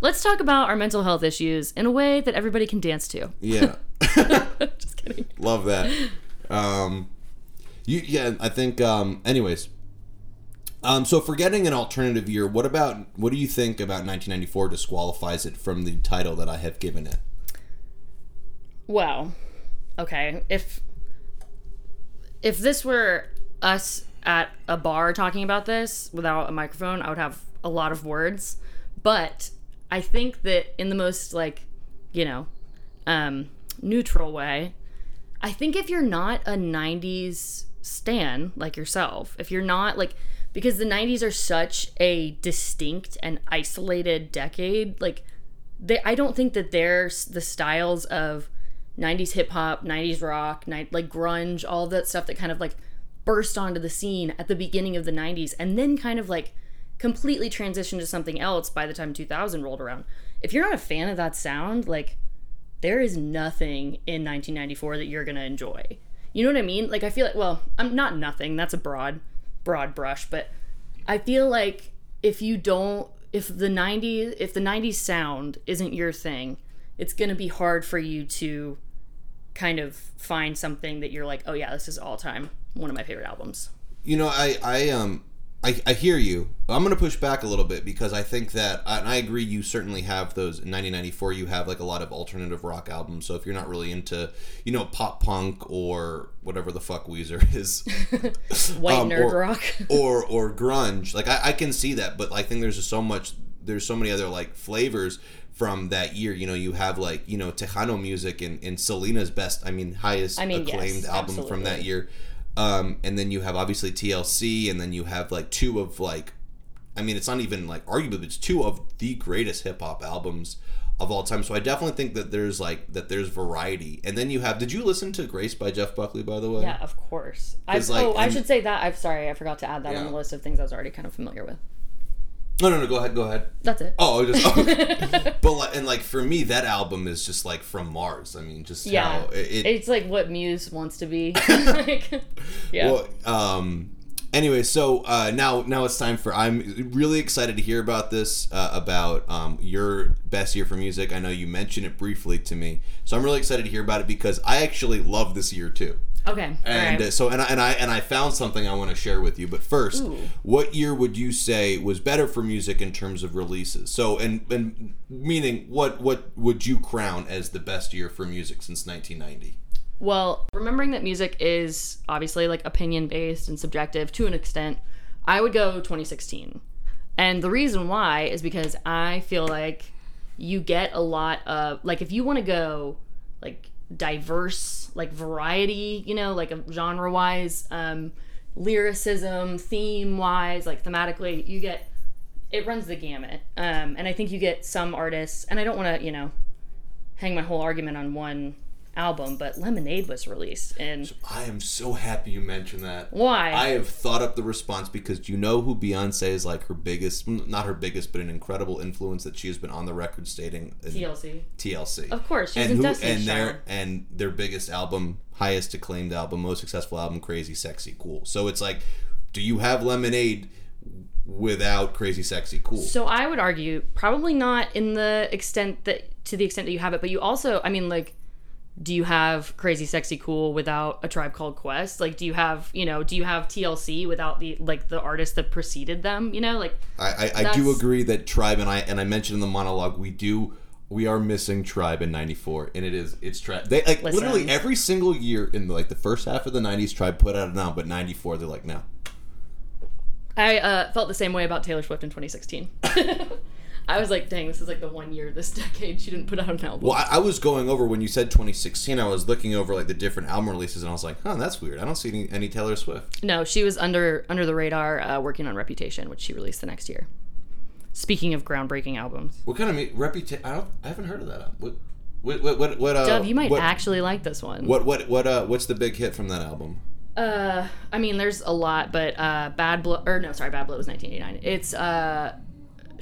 Let's talk about our mental health issues in a way that everybody can dance to. yeah. just kidding. Love that. Um, you, yeah, I think. Um, anyways, um, so forgetting an alternative year, what about what do you think about 1994 disqualifies it from the title that I have given it? Well, Okay. If if this were us at a bar talking about this without a microphone, I would have a lot of words. But I think that in the most like, you know, um, neutral way, I think if you're not a 90s stan like yourself, if you're not like because the 90s are such a distinct and isolated decade, like they I don't think that there's the styles of 90s hip hop, 90s rock, like grunge, all that stuff that kind of like burst onto the scene at the beginning of the 90s and then kind of like completely transitioned to something else by the time 2000 rolled around. If you're not a fan of that sound, like there is nothing in 1994 that you're going to enjoy. You know what I mean? Like I feel like well, I'm not nothing. That's a broad broad brush, but I feel like if you don't if the 90s if the 90s sound isn't your thing, it's going to be hard for you to kind of find something that you're like, "Oh yeah, this is all time one of my favorite albums." You know, I, I um I, I hear you. I'm gonna push back a little bit because I think that and I agree. You certainly have those in 1994. You have like a lot of alternative rock albums. So if you're not really into you know pop punk or whatever the fuck Weezer is, White Um, nerd or- rock. or or grunge. Like I, I can see that, but I think there's just so much. There's so many other like flavors from that year. You know, you have like you know Tejano music and, and Selena's best. I mean, highest I mean, yes, acclaimed album from that year. Um, and then you have obviously TLC, and then you have like two of like, I mean, it's not even like arguably, but it's two of the greatest hip hop albums of all time. So I definitely think that there's like that there's variety. And then you have. Did you listen to Grace by Jeff Buckley? By the way, Yeah, of course. I, like, oh, I should say that. I'm sorry, I forgot to add that on the list of things I was already kind of familiar with. No, no, no. Go ahead. Go ahead. That's it. Oh, just. Oh. but like, and like for me, that album is just like from Mars. I mean, just yeah, it it's like what Muse wants to be. like, yeah. Well, um. Anyway, so uh, now now it's time for. I'm really excited to hear about this uh, about um, your best year for music. I know you mentioned it briefly to me, so I'm really excited to hear about it because I actually love this year too. Okay. And uh, right. so and I, and I and I found something I want to share with you. But first, Ooh. what year would you say was better for music in terms of releases? So and and meaning what what would you crown as the best year for music since 1990? Well, remembering that music is obviously like opinion based and subjective to an extent, I would go 2016. And the reason why is because I feel like you get a lot of like if you want to go like diverse like variety you know like genre wise um lyricism theme wise like thematically you get it runs the gamut. Um and i think you get some artists and i don't want to you know hang my whole argument on one album but lemonade was released and I am so happy you mentioned that. why I have thought up the response because you know who Beyonce is like her biggest, not her biggest, but an incredible influence that she has been on the record stating in tlc TLC. of course she's and in who Destiny's and Child. their and their biggest album, highest acclaimed album, most successful album, Crazy Sexy Cool. So it's like, do you have Lemonade without Crazy Sexy Cool? So I would argue probably not in the extent that to the extent that you have it, but you also, I mean, like, do you have Crazy Sexy Cool without a Tribe Called Quest? Like, do you have, you know, do you have TLC without the like the artist that preceded them? You know, like I, I, I do agree that Tribe and I and I mentioned in the monologue we do we are missing Tribe in '94, and it is it's Tribe. They like Listen. literally every single year in like the first half of the '90s, Tribe put out an album, but '94 they're like no. I uh, felt the same way about Taylor Swift in 2016. I was like, dang, this is like the one year this decade she didn't put out an album. Well, I, I was going over when you said 2016. I was looking over like the different album releases, and I was like, "Huh, that's weird. I don't see any, any Taylor Swift." No, she was under under the radar uh, working on Reputation, which she released the next year. Speaking of groundbreaking albums, What kind of me- reputation? I don't. I haven't heard of that. album. What? What? What? What? what uh, Dov, you might what, actually like this one. What? What? What? Uh, what's the big hit from that album? Uh, I mean, there's a lot, but uh, Bad Blood, or no, sorry, Bad Blood was 1989. It's uh,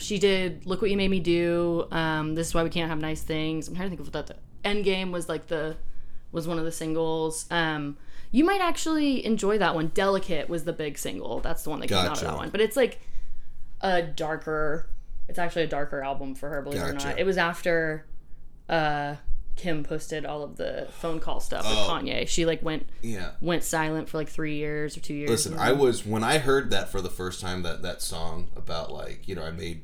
she did Look What You Made Me Do. Um, this is why we can't have nice things. I'm trying to think of what that. The Endgame was like the was one of the singles. Um, you might actually enjoy that one. Delicate was the big single. That's the one that came out of that one. But it's like a darker. It's actually a darker album for her, believe it or not. It was after uh, Kim posted all of the phone call stuff with Oh. Kanye. She like went Yeah. went silent for like three years or two years. Listen, I was when I heard that for the first time that that song about like you know I made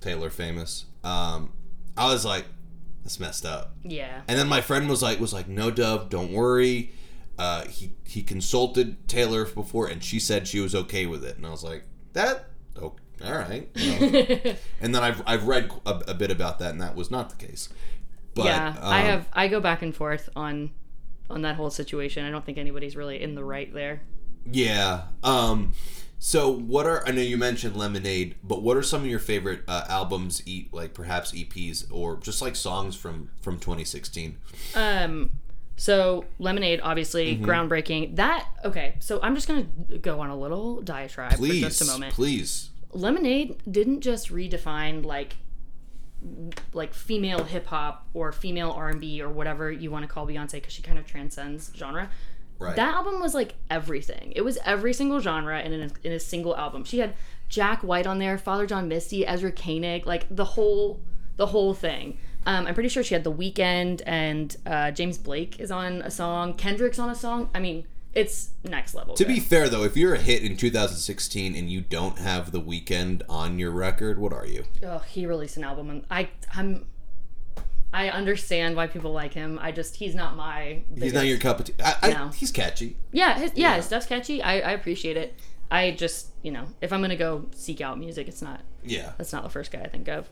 Taylor famous. Um, I was like, that's messed up. yeah. And then my friend was like, was like, no, Dov, don't worry. Uh, he he consulted Taylor before, and she said she was okay with it. And I was like, that, oh, all right. you know. and then I've I've read a, a bit about that, and that was not the case. But, yeah, I um, have I go back and forth on on that whole situation. I don't think anybody's really in the right there. Yeah. Um. So what are I know you mentioned Lemonade, but what are some of your favorite uh, albums? Eat like perhaps EPs or just like songs from from 2016. Um so Lemonade obviously Mm-hmm. groundbreaking. That okay, so I'm just going to go on a little diatribe Please, for just a moment. please. Lemonade didn't just redefine like like female hip hop or female R&B or whatever you want to call Beyonce cuz she kind of transcends genre. Right. That album was like everything. It was every single genre in a, in a single album. She had Jack White on there, Father John Misty, Ezra Koenig, like the whole the whole thing. Um, I'm pretty sure she had The Weeknd and uh, James Blake is on a song. Kendrick's on a song. I mean, it's next level. To be fair though, if you're a hit in 2016 and you don't have the Weeknd on your record, what are you? oh, he released an album, and I I'm I understand why people like him. I just he's not my. He's not your cup of tea. I, I, No. He's catchy. Yeah, his, yeah, his stuff's catchy. I, I appreciate it. I just you know if I'm gonna go seek out music, it's not Yeah. That's not the first guy I think of.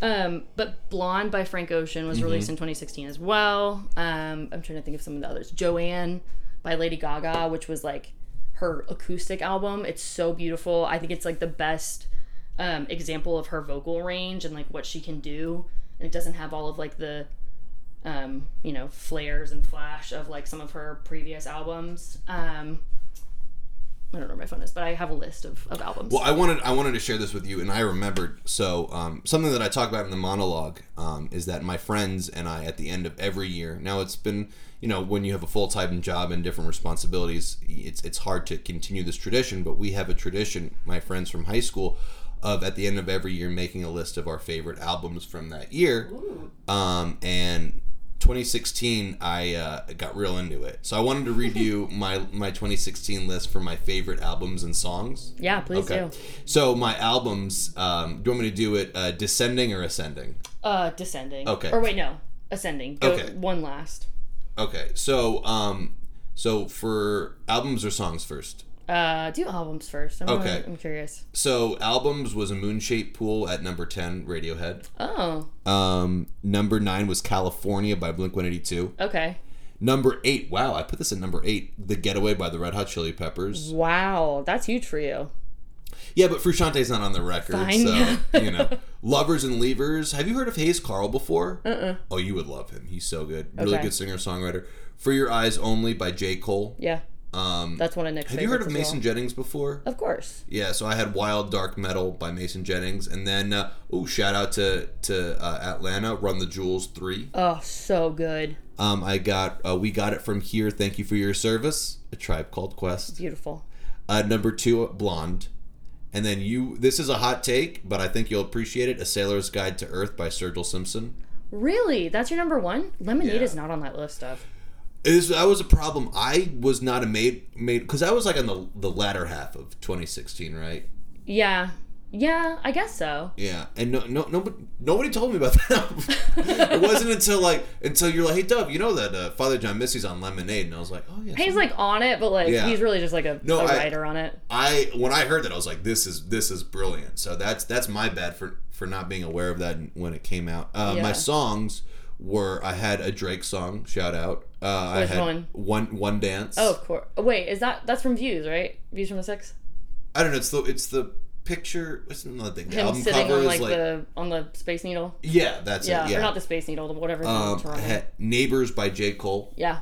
Um, but Blonde by Frank Ocean was released in 2016 as well. Um, I'm trying to think of some of the others. Joanne by Lady Gaga, which was like her acoustic album. It's so beautiful. I think it's like the best um, example of her vocal range and like what she can do. And it doesn't have all of like the um, you know flares and flash of like some of her previous albums. Um, I don't know where my phone is, but I have a list of, of albums. Well, I wanted I wanted to share this with you, and I remembered. So um, something that I talk about in the monologue um, is that my friends and I, at the end of every year, now it's been you know when you have a full time job and different responsibilities, it's it's hard to continue this tradition. But we have a tradition, my friends from high school, of at the end of every year making a list of our favorite albums from that year. Um, and 2016, I uh, got real into it. So I wanted to read you my my 2016 list for my favorite albums and songs. yeah, please do. So my albums, um, do you want me to do it uh, descending or ascending? Uh, descending. Okay. Or wait, no, ascending. Go Okay. one last. Okay. So um, so for albums or songs first. Uh, do albums first. I'm Okay. really- I'm curious. So albums was a moon shaped pool at number 10, Radiohead. Oh, Um, number nine was California by Blink 182. okay. Number eight. Wow, I put this at number eight. The Getaway by the Red Hot Chili Peppers. Wow, that's huge for you. Yeah, but Frusciante's not on the record, Fine. so you know. Lovers and Leavers. Have you heard of Hayes Carll before? Uh-uh. Oh, you would love him. He's so good. Really Okay. good singer songwriter. For Your Eyes Only by J. Cole. Yeah, Um, that's one of Nick's. have you heard of Mason Jennings before? Of course. Yeah, so I had Wild Dark Metal by Mason Jennings, and then uh, oh, shout out to to uh, Atlanta, Run the Jewels three. Oh, so good. Um, I got uh, we got it from here. Thank you for your service. A tribe called Quest. Beautiful. Uh, number two, Blonde, and then you. This is a hot take, but I think you'll appreciate it. A Sailor's Guide to Earth by Sturgill Simpson. Really? That's your number one? Lemonade Yeah. is not on that list, stuff. Is that was a problem. I was not a made made because I was like on the the latter half of 2016, right? Yeah. Yeah, I guess so. Yeah, and no, no, nobody, nobody told me about that. it wasn't until like until you're like, hey, Dub, you know that uh, Father John Misty's on Lemonade, and I was like, oh yeah. He's like on it, but like Yeah. he's really just like a, No, a I- writer on it. I when I heard that, I was like, this is this is brilliant. So that's that's my bad for for not being aware of that when it came out. Uh, My Yeah. songs were I had a Drake song, shout out. Uh, I Which had one? one one dance. Oh, of course. Oh, wait, is that that's from Views, right? Views from the Six. I don't know. It's the it's the picture. What's another thing? The Him album sitting cover on like, like the on the Space Needle. yeah, that's Yeah, it. Yeah. or not the Space Needle, whatever. um, I had Neighbors by J Cole. yeah.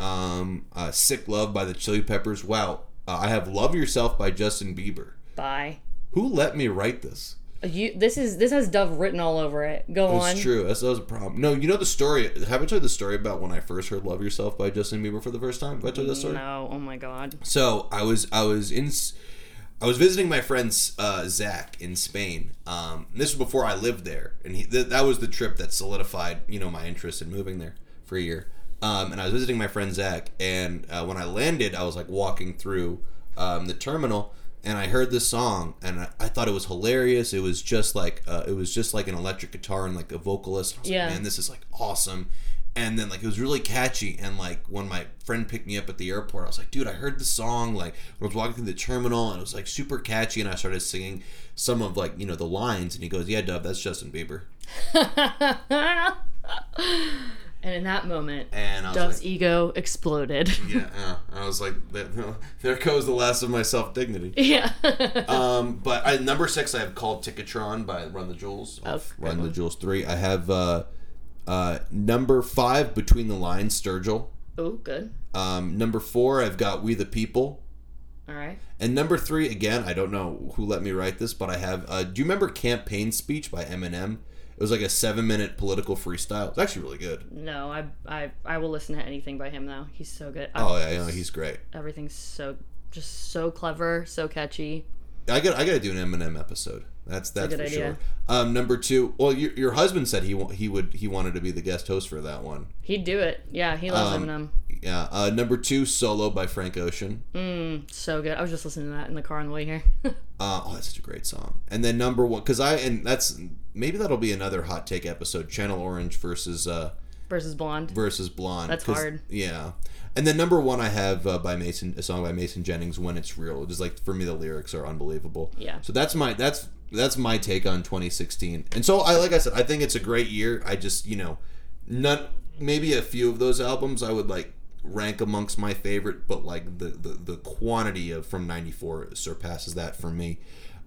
um, uh, Sick Love by the Chili Peppers. Wow. Uh, I have Love Yourself by Justin Bieber. Bye. Who let me write this? You. This is this has Dov written all over it. Go on. It's true. That's, that was a problem. No, you know the story. Have I told you the story about when I first heard Love Yourself by Justin Bieber for the first time? Have I told you that story? No. Oh my God. So I was I was in I was visiting my friend uh, Zach in Spain. Um, this was before I lived there, and he, th- that was the trip that solidified you know my interest in moving there for a year. Um, and I was visiting my friend Zach, and uh, when I landed, I was like walking through um, the terminal, and I heard this song, and I, I thought it was hilarious. It was just like uh, it was just like an electric guitar and like a vocalist. I was Yeah. like, man, this is like awesome. And then like it was really catchy. And like when my friend picked me up at the airport, I was like, dude, I heard the song like when I was walking through the terminal, and it was like super catchy. And I started singing some of like you know the lines, and he goes, yeah, Dub, that's Justin Bieber. and in that moment, And Dov's like, ego exploded. yeah, uh, I was like, there, goes the last of my self dignity. yeah. Um, but I, number six, I have called Ticketron by Run the Jewels. Oh, Run the. Jewels three. I have uh, uh, number five, Between the Lines, Sturgill. oh, good. Um, number four, I've got We the People. All right. And number three, again, I don't know who let me write this, but I have. Uh, do you remember Campaign Speech by Eminem? It was like a seven minute political freestyle. It's actually really good. No, I, I I will listen to anything by him though. He's so good. Oh yeah, yeah, he's great. everything's so just so clever, so catchy. I got I got to do an Eminem episode. That's that's good for idea. sure. Um, number two. Well, your, your husband said he he would he wanted to be the guest host for that one. He'd do it. Yeah, he loves Um, Eminem. Yeah. Uh, number two, Solo by Frank Ocean. Mm, so good. I was just listening to that in the car on the way here. Uh, oh, that's such a great song. And then number one, because I and that's maybe that'll be another hot take episode. Channel Orange versus uh, Versus Blonde. versus Blonde. That's hard. Yeah. And then number one, I have uh, by Mason a song by Mason Jennings, "When It's Real." Just like for me, the lyrics are unbelievable. Yeah. So that's my that's that's my take on 2016. And so I like I said, I think it's a great year. I just you know, none maybe a few of those albums I would like rank amongst my favorite, but like the the, the quantity of from 94 surpasses that for me.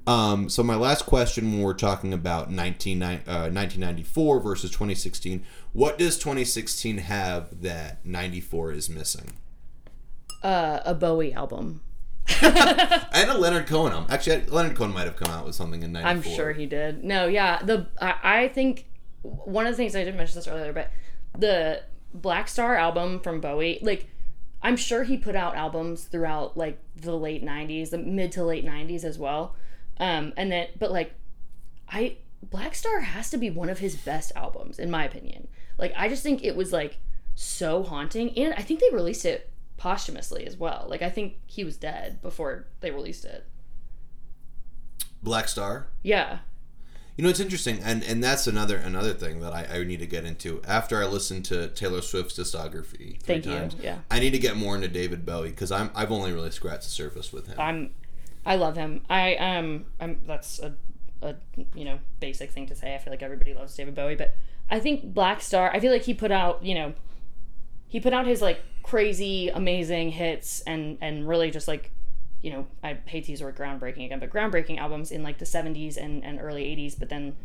Um, so my last question when we're talking about 19, uh, 1994 versus 2016, what does 2016 have that 94 is missing? Uh, a Bowie album. And a Leonard Cohen album. Actually, Leonard Cohen might have come out with something in 94. I'm sure he did. No, yeah. The I, I think one of the things I didn't mention this earlier, but the Blackstar album from Bowie, like I'm sure he put out albums throughout like the late '90s, the mid to late '90s as well. Um, and then, but like, I Blackstar has to be one of his best albums in my opinion. Like, I just think it was like so haunting, and I think they released it posthumously as well. Like, I think he was dead before they released it. Blackstar. Yeah. You know, it's interesting, and and that's another another thing that I, I need to get into. After I listened to Taylor Swift's discography three Thank you. times, Yeah. I need to get more into David Bowie because I'm I've only really scratched the surface with him. I'm I love him. I um I'm that's a, a you know basic thing to say. I feel like everybody loves David Bowie, but I think Blackstar. I feel like he put out you know he put out his like crazy amazing hits and and really just like you know i hate to use word groundbreaking again but groundbreaking albums in like the 70s and, and early 80s but then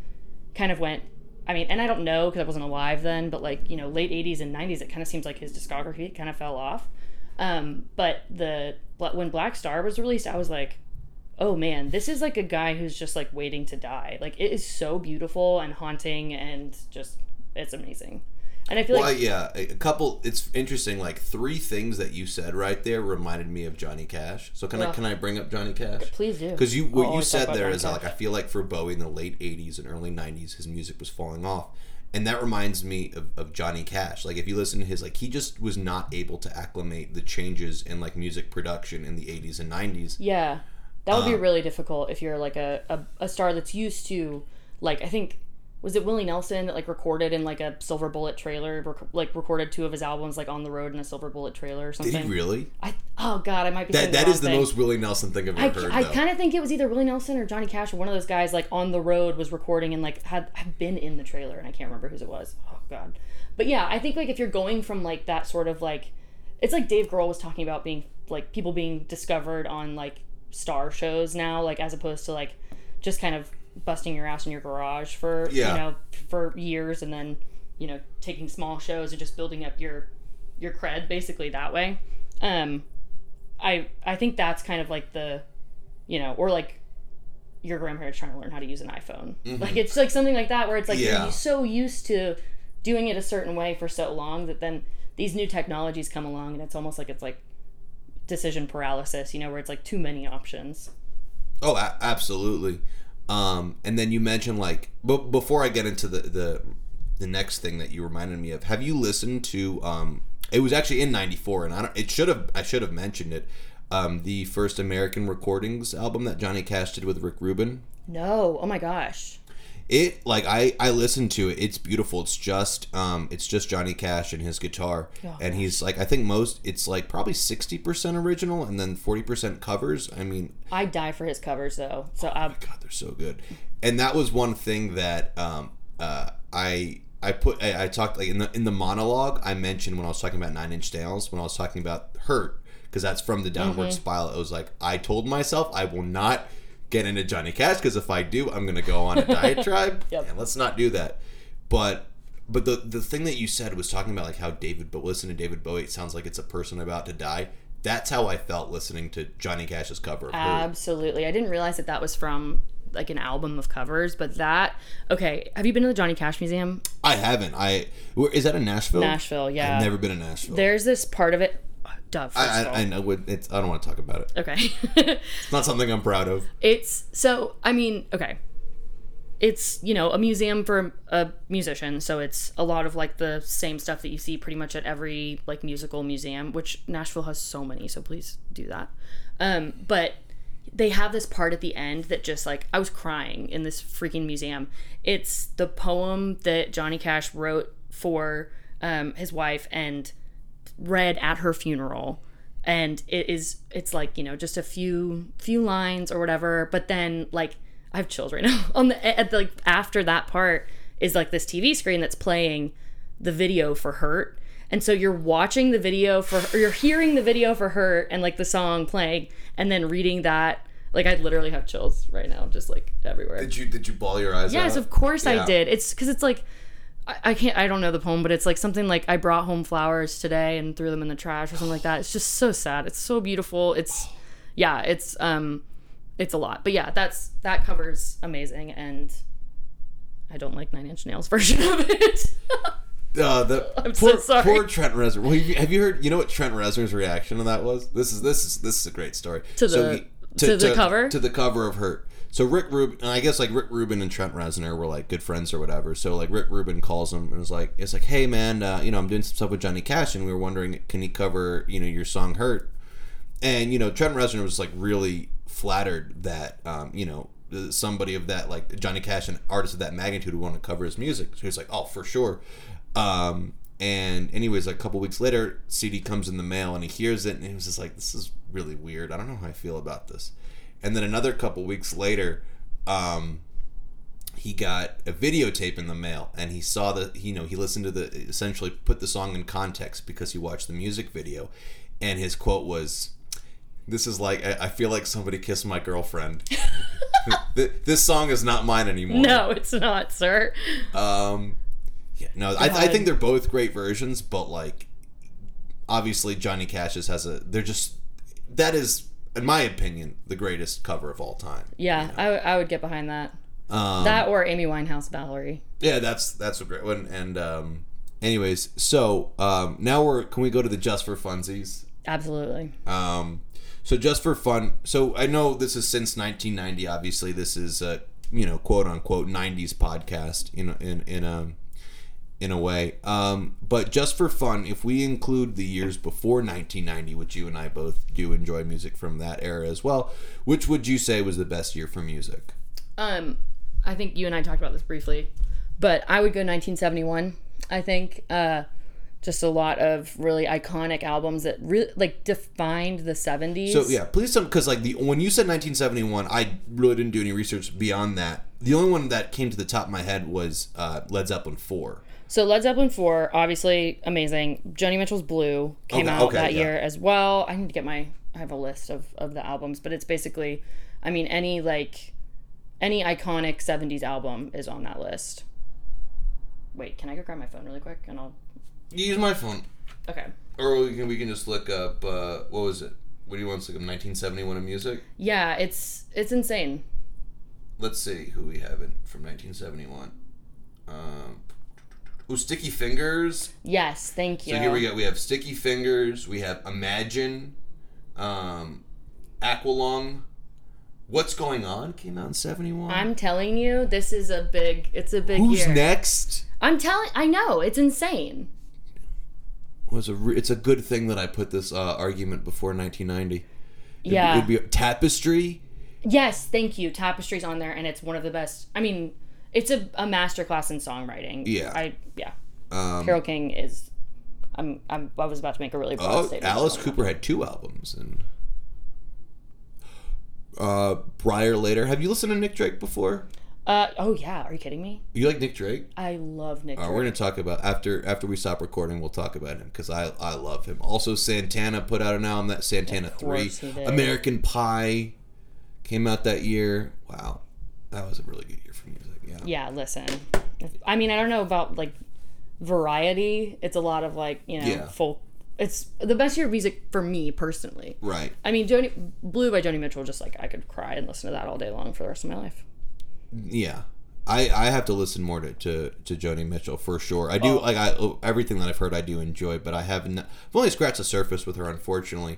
kind of went i mean and i don't know because i wasn't alive then but like you know late 80s and 90s it kind of seems like his discography kind of fell off um, but the when Blackstar was released i was like oh man this is like a guy who's just like waiting to die like it is so beautiful and haunting and just it's amazing and I feel Well, like yeah, a couple. It's interesting. Like three things that you said right there reminded me of Johnny Cash. So can I can I bring up Johnny Cash? please do Because you I'll what you said there Johnny is Cash. like I feel like for Bowie in the late '80s and early '90s, his music was falling off, and that reminds me of, of Johnny Cash. Like if you listen to his, like he just was not able to acclimate the changes in like music production in the '80s and '90s. Yeah, that would be Um, really difficult if you're like a, a, a star that's used to, like I think was it Willie Nelson that like recorded in like a Silver Bullet trailer, rec- like recorded two of his albums like on the road in a Silver Bullet trailer or something. Did he really? I oh god, I might be That that the is the thing. most Willie Nelson thing I've I, ever heard. I kind of think it was either Willie Nelson or Johnny Cash or one of those guys like on the road was recording and like had, had been in the trailer and I can't remember whose it was. Oh god. But yeah, I think like if you're going from like that sort of like it's like Dave Grohl was talking about being like people being discovered on like star shows now like as opposed to like just kind of busting your ass in your garage for Yeah. you know for years and then you know taking small shows and just building up your your cred basically that way. Um I I think that's kind of like the you know, or like your grandparents trying to learn how to use an iPhone. Like it's like something like that where it's like Yeah. you're so used to doing it a certain way for so long that then these new technologies come along and it's almost like it's like decision paralysis, you know, where it's like too many options. Oh, a- absolutely. Um, and then you mentioned like, but before I get into the the the next thing that you reminded me of, have you listened to? Um, it was actually in '94, and I don't. It should have. I should have mentioned it. Um, the first American Recordings album that Johnny Cash did with Rick Rubin. No, oh my gosh. It like I I listened to it. It's beautiful. It's just um it's just Johnny Cash and his guitar, Oh, and he's like I think most it's like probably sixty percent original and then forty percent covers. I mean, I die for his covers though. So oh I God, they're so good. And that was one thing that um, uh, I I put I, I talked like in the in the monologue I mentioned when I was talking about Nine Inch Nails when I was talking about Hurt because that's from the Downward Mm-hmm. Spiral. It was like I told myself I will not get into Johnny Cash because if I do, I'm gonna go on a diatribe. Yep. And let's not do that. But but the the thing that you said was talking about like how David but listen to David Bowie. It sounds like it's a person about to die. That's how I felt listening to Johnny Cash's cover absolutely. I didn't realize that that was from like an album of covers, but that okay. Have you been to the Johnny Cash Museum? I haven't. I where, is that in Nashville? Nashville, yeah. I've never been in Nashville. There's this part of it. Dov. I. I, I know. what- It's, I don't want to talk about it. okay. It's not something I'm proud of. it's so. I mean, okay. It's you know a museum for a musician, so it's a lot of like the same stuff that you see pretty much at every like musical museum, which Nashville has so many. So please do that. Um, but they have this part at the end that just like I was crying in this freaking museum. It's the poem that Johnny Cash wrote for um, his wife and read at her funeral and it is it's like you know just a few few lines or whatever but then like i have chills right now on the at the like after that part is like this tv screen that's playing the video for hurt and so you're watching the video for or you're hearing the video for hurt and like the song playing and then reading that like i literally have chills right now just like everywhere Did you did you ball your eyes Yes, out? of course Yeah. I did. It's because it's like I, I can't. I don't know the poem, but it's like something like I brought home flowers today and threw them in the trash or something like that. It's just so sad. It's so beautiful. It's yeah. It's um, it's a lot. But yeah, that's that covers amazing, and I don't like Nine Inch Nails version of it. Uh, the I'm poor, so sorry. Poor Trent Reznor. Well, have you, have you heard? You know what Trent Reznor's reaction to that was? This is this is this is a great story. To the- to the cover? to the cover of Hurt. So Rick Rubin, and I guess like Rick Rubin and Trent Reznor were like good friends or whatever. So like Rick Rubin calls him and was like, it's like, hey man, uh, you know I'm doing some stuff with Johnny Cash, and we were wondering, can he cover you know your song Hurt? And you know Trent Reznor was like really flattered that um, you know somebody of that like Johnny Cash, an artist of that magnitude, would want to cover his music. So he's like, oh for sure. Um, and anyways, a couple weeks later, CD comes in the mail and he hears it and he was just like, this is really weird. I don't know how I feel about this. And then another couple weeks later, um, he got a videotape in the mail and he saw the you know he listened to the essentially put the song in context because he watched the music video. And his quote was this is like i I feel like somebody kissed my girlfriend. This song is not mine anymore. No, it's not, sir. um yeah no I, I think they're both great versions but like obviously johnny cash's has a they're just that is in my opinion the greatest cover of all time Yeah, I, I would get behind that. um, That or Amy Winehouse Valerie. Yeah, that's that's a great one. And um, anyways, so um, now we're can we go to the just for funsies? Absolutely. Um, so just for fun. So I know this is since 1990. Obviously, this is a you know quote unquote 90s podcast. You know, in in a in a way. Um, but just for fun, if we include the years before 1990, which you and I both do enjoy music from that era as well, which would you say was the best year for music? Um, I think you and I talked about this briefly, but I would go 1971. I think uh, just a lot of really iconic albums that really like defined the 70s. So yeah, please some because like the when you said 1971, I really didn't do any research beyond that. The only one that came to the top of my head was uh, Led Zeppelin four. So Led Zeppelin 4, obviously amazing. Joni Mitchell's Blue came Okay, out okay, that yeah. year as well. I need to get my I have a list of, of the albums, but it's basically I mean any like any iconic 70s album is on that list. Wait, can I go grab my phone really quick and I'll You use my phone, Okay. or we can we can just look up uh, what was it? What do you want to look up? 1971 of music. Yeah, it's it's insane. Let's see who we have in from 1971. Um, oh, Sticky Fingers. Yes, thank you. So here we go. We have Sticky Fingers. We have Imagine. Um, Aqualung. What's going on? Came out in 71. I'm telling you, this is a big it's a big Who's year. next? I'm telling I know, it's insane. was a re- it's a good thing that I put this uh, argument before 1990. It'd Yeah. be, it'd be tapestry. Yes, thank you. Tapestry's on there and it's one of the best. I mean, it's a, a masterclass in songwriting. Yeah. I yeah. Um, Carole King is I'm, I'm I was about to make a really broad oh, statement. Alice Cooper had two albums and uh, Bryter Layter. Have you listened to Nick Drake before? Uh oh yeah, are you kidding me? You like Nick Drake? I love Nick. Uh, Drake. we're gonna talk about after after we stop recording. We'll talk about him because I I love him. Also, Santana put out an album that Santana Three. American Pie, came out that year. Wow, that was a really good year. Yeah. Yeah, listen. I mean, I don't know about like variety. It's a lot of like, you know, Yeah. folk it's the best year of music for me personally. Right. I mean, Joni Blue by Joni Mitchell just like I could cry and listen to that all day long for the rest of my life. Yeah. I, I have to listen more to, to, to Joni Mitchell for sure. I do Oh. like I everything that I've heard I do enjoy, but I haven't I've only scratched the surface with her unfortunately.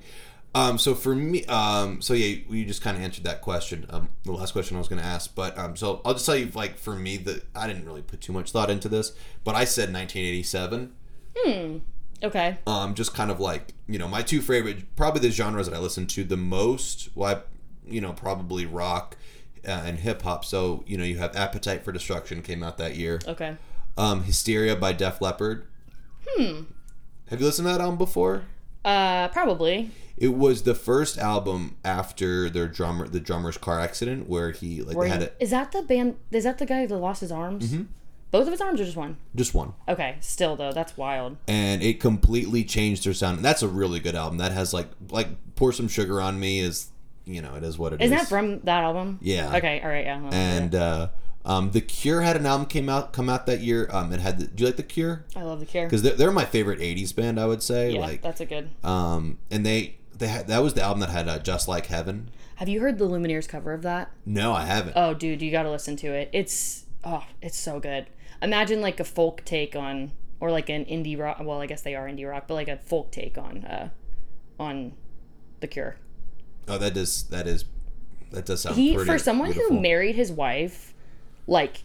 Um, so for me, um, so yeah, you just kind of answered that question. Um, the last question I was going to ask, but um, so I'll just tell you, like for me, that I didn't really put too much thought into this, but I said 1987. Hmm. Okay. Um, just kind of like you know my two favorite, probably the genres that I listen to the most. Why, you know, probably rock uh, and hip hop. So you know, you have Appetite for Destruction came out that year. Okay. Um, Hysteria by Def Leppard. Hmm. Have you listened to that album before? Uh probably. It was the first album after their drummer, the drummer's car accident, where he like Were they had it Is that the band is that the guy that lost his arms? Mm-hmm. Both of his arms or just one? just one, Okay, still though, that's wild. and it completely changed their sound. And that's a really good album. That has like like Pour Some Sugar on Me is you know it is what it is. Is that from that album? Yeah. Okay, all right, yeah. And uh, um, the Cure had an album came out come out that year. Um, it had the, do you like the Cure? I love the Cure. Because they're, they're my favorite '80s band, I would say. Yeah, like, that's a good. um, and they they had that was the album that had uh, Just Like Heaven. Have you heard the Lumineers cover of that? No, I haven't. Oh, dude, you got to listen to it. It's oh, it's so good. Imagine like a folk take on, or like an indie rock. Well, I guess they are indie rock, but like a folk take on, uh, on the Cure. oh, that does that is that does sound He for someone beautiful. who married his wife, like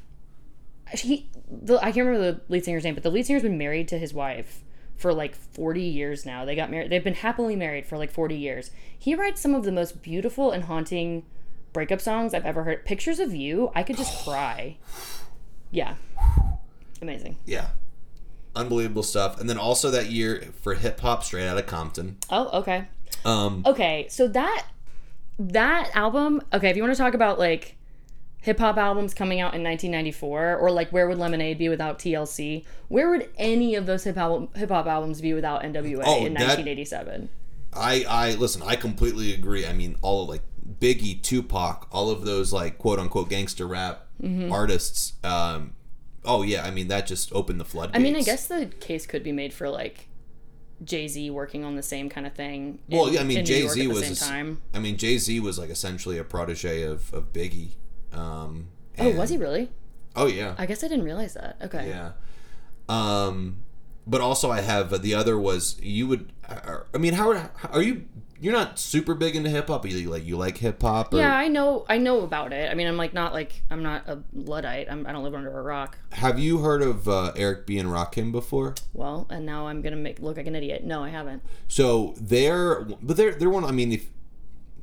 he, the, I can't remember the lead singer's name, but the lead singer's been married to his wife for like 40 years now. They got married. They've been happily married for like 40 years. He writes some of the most beautiful and haunting breakup songs I've ever heard. Pictures of You, I could just cry. Yeah. Amazing. yeah, unbelievable stuff. And then also that year for hip hop, Straight Outta Compton. Oh, okay. Um, Okay, so that that album, okay, if you want to talk about like hip hop albums coming out in 1994, or like where would Lemonade be without TLC? Where would any of those hip hop hip hop albums be without NWA Oh, in that- 1987? I I listen. I completely agree. I mean, all of like Biggie, Tupac, all of those like quote unquote gangster rap Mm-hmm. artists. Um, oh yeah, I mean that just opened the floodgates. I mean, I guess the case could be made for like Jay Z working on the same kind of thing. in- Well, yeah, I mean Jay Z was. same time. I mean Jay Z was like essentially a protege of of Biggie. Um, Oh, was he really? Oh yeah, I guess I didn't realize that. Okay. yeah. Um, but also I have uh, the other was you would. Are, I mean, how are, are you? You're not super big into hip hop. You like you like hip hop? Yeah, I know. I know about it. I mean, I'm like not like I'm not a luddite. I'm, I don't live under a rock. Have you heard of uh, Eric B and Rakim before? Well, and now I'm gonna make look like an idiot. No, I haven't. So they're, but they're they're one. I mean, if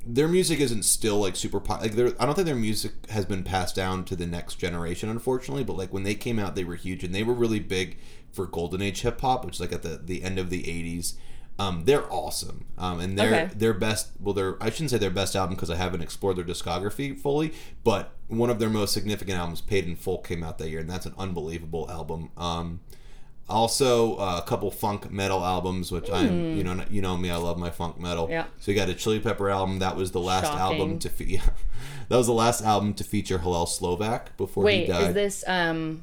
their music isn't still like super pop, like I don't think their music has been passed down to the next generation, unfortunately. But like when they came out, they were huge, and they were really big for golden age hip hop, which is like at the the end of the '80s. Um, they're awesome, um, and their Okay. their best. Well, their I shouldn't say their best album because I haven't explored their discography fully, but one of their most significant albums, "Paid in Full," came out that year, and that's an unbelievable album. Um, also, uh, a couple funk metal albums, which I'm, you know, you know me, I love my funk metal. Hmm. Yeah. So you got a Chili Pepper album. That was the last Shocking. album to fe- yeah, that was the last album to feature Hillel Slovak before he died. Wait, is this um?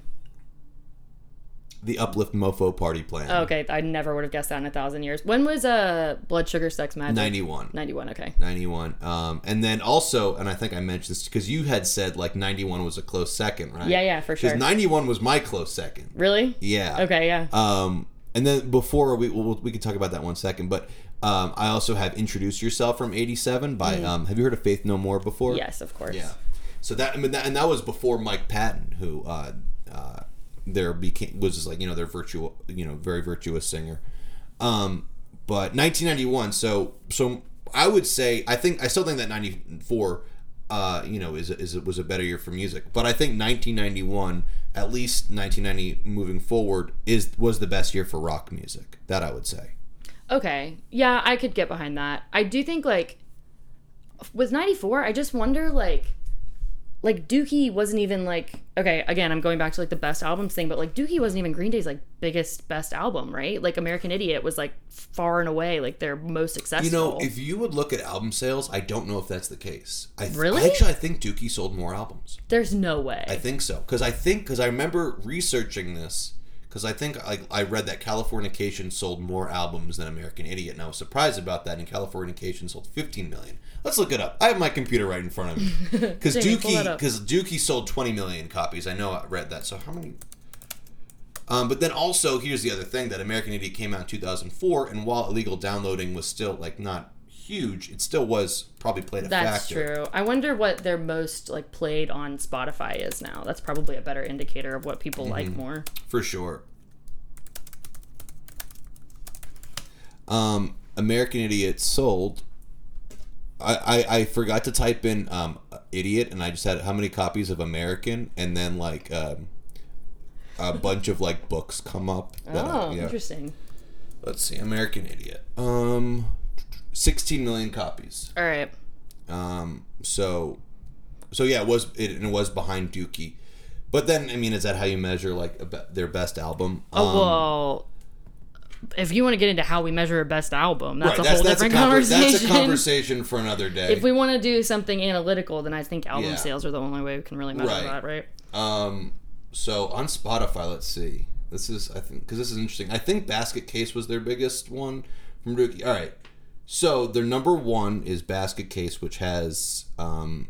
The Uplift Mofo Party Plan. oh, okay, I never would have guessed that in a thousand years. When was uh Blood Sugar Sex Magik? 91. 91, Okay. 91. Um, and then also, and I think I mentioned this because you had said like 91 was a close second, right? Yeah, yeah, for sure. Because 91 was my close second. Really? Yeah. Okay, yeah. Um, and then before we we'll, we can talk about that one second, but um, I also have introduced yourself from '87 by um, have you heard of Faith No More before? yes, of course. Yeah. So that I mean that, and that was before Mike Patton, who uh, uh, there became was just like you know their virtual you know very virtuous singer. Um, but 1991. So so I would say I think I still think that 94. Uh, you know, is is was a better year for music, but I think 1991, at least 1990 moving forward, is was the best year for rock music. That I would say. Okay. Yeah, I could get behind that. I do think like with 94, I just wonder like like Dookie wasn't even like okay, again, I'm going back to like the best albums thing, but like Dookie wasn't even Green Day's like biggest best album, right? Like American Idiot was like far and away like their most successful. You know, if you would look at album sales, I don't know if that's the case. I th- Really? Actually, I think Dookie sold more albums. There's no way. I think so because I think because I remember researching this because I think I, I read that Californication sold more albums than American Idiot, and I was surprised about that. And Californication sold 15 million. Let's look it up. I have my computer right in front of me because Jamie, pull that Dookie because Dookie sold 20 million copies. I know I read that. So how many? Um, but then also here's the other thing that American Idiot came out in 2004, and while illegal downloading was still like not huge, it still was probably played a That's factor. true. I wonder what their most like played on Spotify is now. That's probably a better indicator of what people Mm-hmm. like more. For sure. Um, American Idiot sold. I, I, I forgot to type in um, idiot, and I just had how many copies of American, and then like um, a bunch of like books come up. that Oh, yeah. interesting. Let's see, American Idiot. Um, sixteen million copies. All right. Um, so, so yeah, it was it, it was behind Dookie. But then, I mean, is that how you measure like a their best album? Oh Um, well, if you want to get into how we measure a best album, that's right, a whole that's, different a conver- conversation. That's a conversation for another day. if we want to do something analytical, then I think album Yeah. sales are the only way we can really measure Right. that, right? um, so on Spotify, let's see. This is I think because this is interesting. I think Basket Case was their biggest one from Dookie. All right, so their number one is Basket Case, which has um,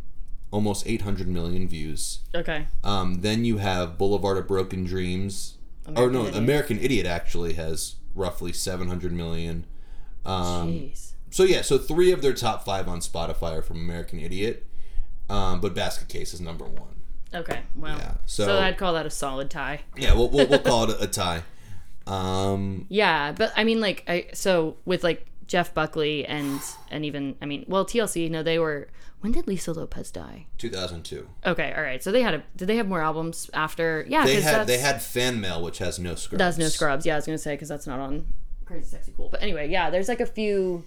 almost 800 million views. Okay. Um, then you have Boulevard of Broken Dreams. or no, Idiot. American Idiot actually has roughly 700 million. Um, Jeez. so yeah, so three of their top five on Spotify are from American Idiot, um, but Basket Case is number one. Okay. Well. Yeah, So, so- I'd call that a solid tie. Yeah, we'll, we'll, we'll call it a, a tie. Um, Yeah, but I mean, like, I so with like Jeff Buckley and and even I mean, well, TLC, no, they were. When did Lisa Lopes die? 2002. Okay, all right. So they had a. Did they have more albums after? Yeah, They had they had fan mail, which has no scrubs. That's no scrubs. Yeah, I was gonna say because that's not on Crazy Sexy Cool. But anyway, yeah, there's like a few,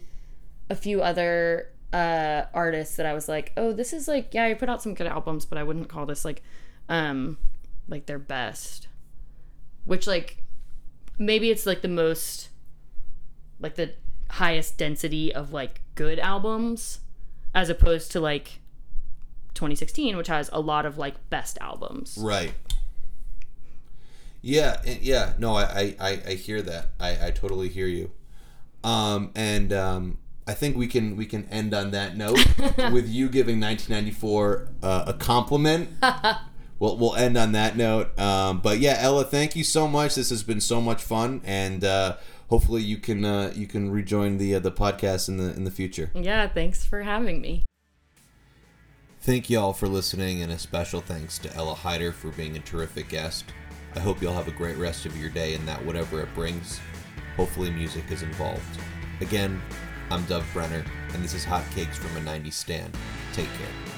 a few other uh artists that I was like, oh, this is like, yeah, I put out some good albums, but I wouldn't call this like, um, like their best. Which like, maybe it's like the most, like the highest density of like good albums, as opposed to like 2016, which has a lot of like best albums. Right. Yeah, yeah. No, I, I, I, I hear that. I, I totally hear you. Um, and um, I think we can we can end on that note with you giving 1994 uh, a compliment. we'll we'll end on that note. Um, but yeah, Ella, thank you so much. This has been so much fun, and uh, hopefully you can uh, you can rejoin the uh, the podcast in the in the future. Yeah, thanks for having me. Thank y'all for listening, and a special thanks to Ella Hyder for being a terrific guest. I hope y'all have a great rest of your day and that whatever it brings, hopefully music is involved. Again, I'm Dov Brenner, and this is Hot Cakes from a 90s Stan. Take care.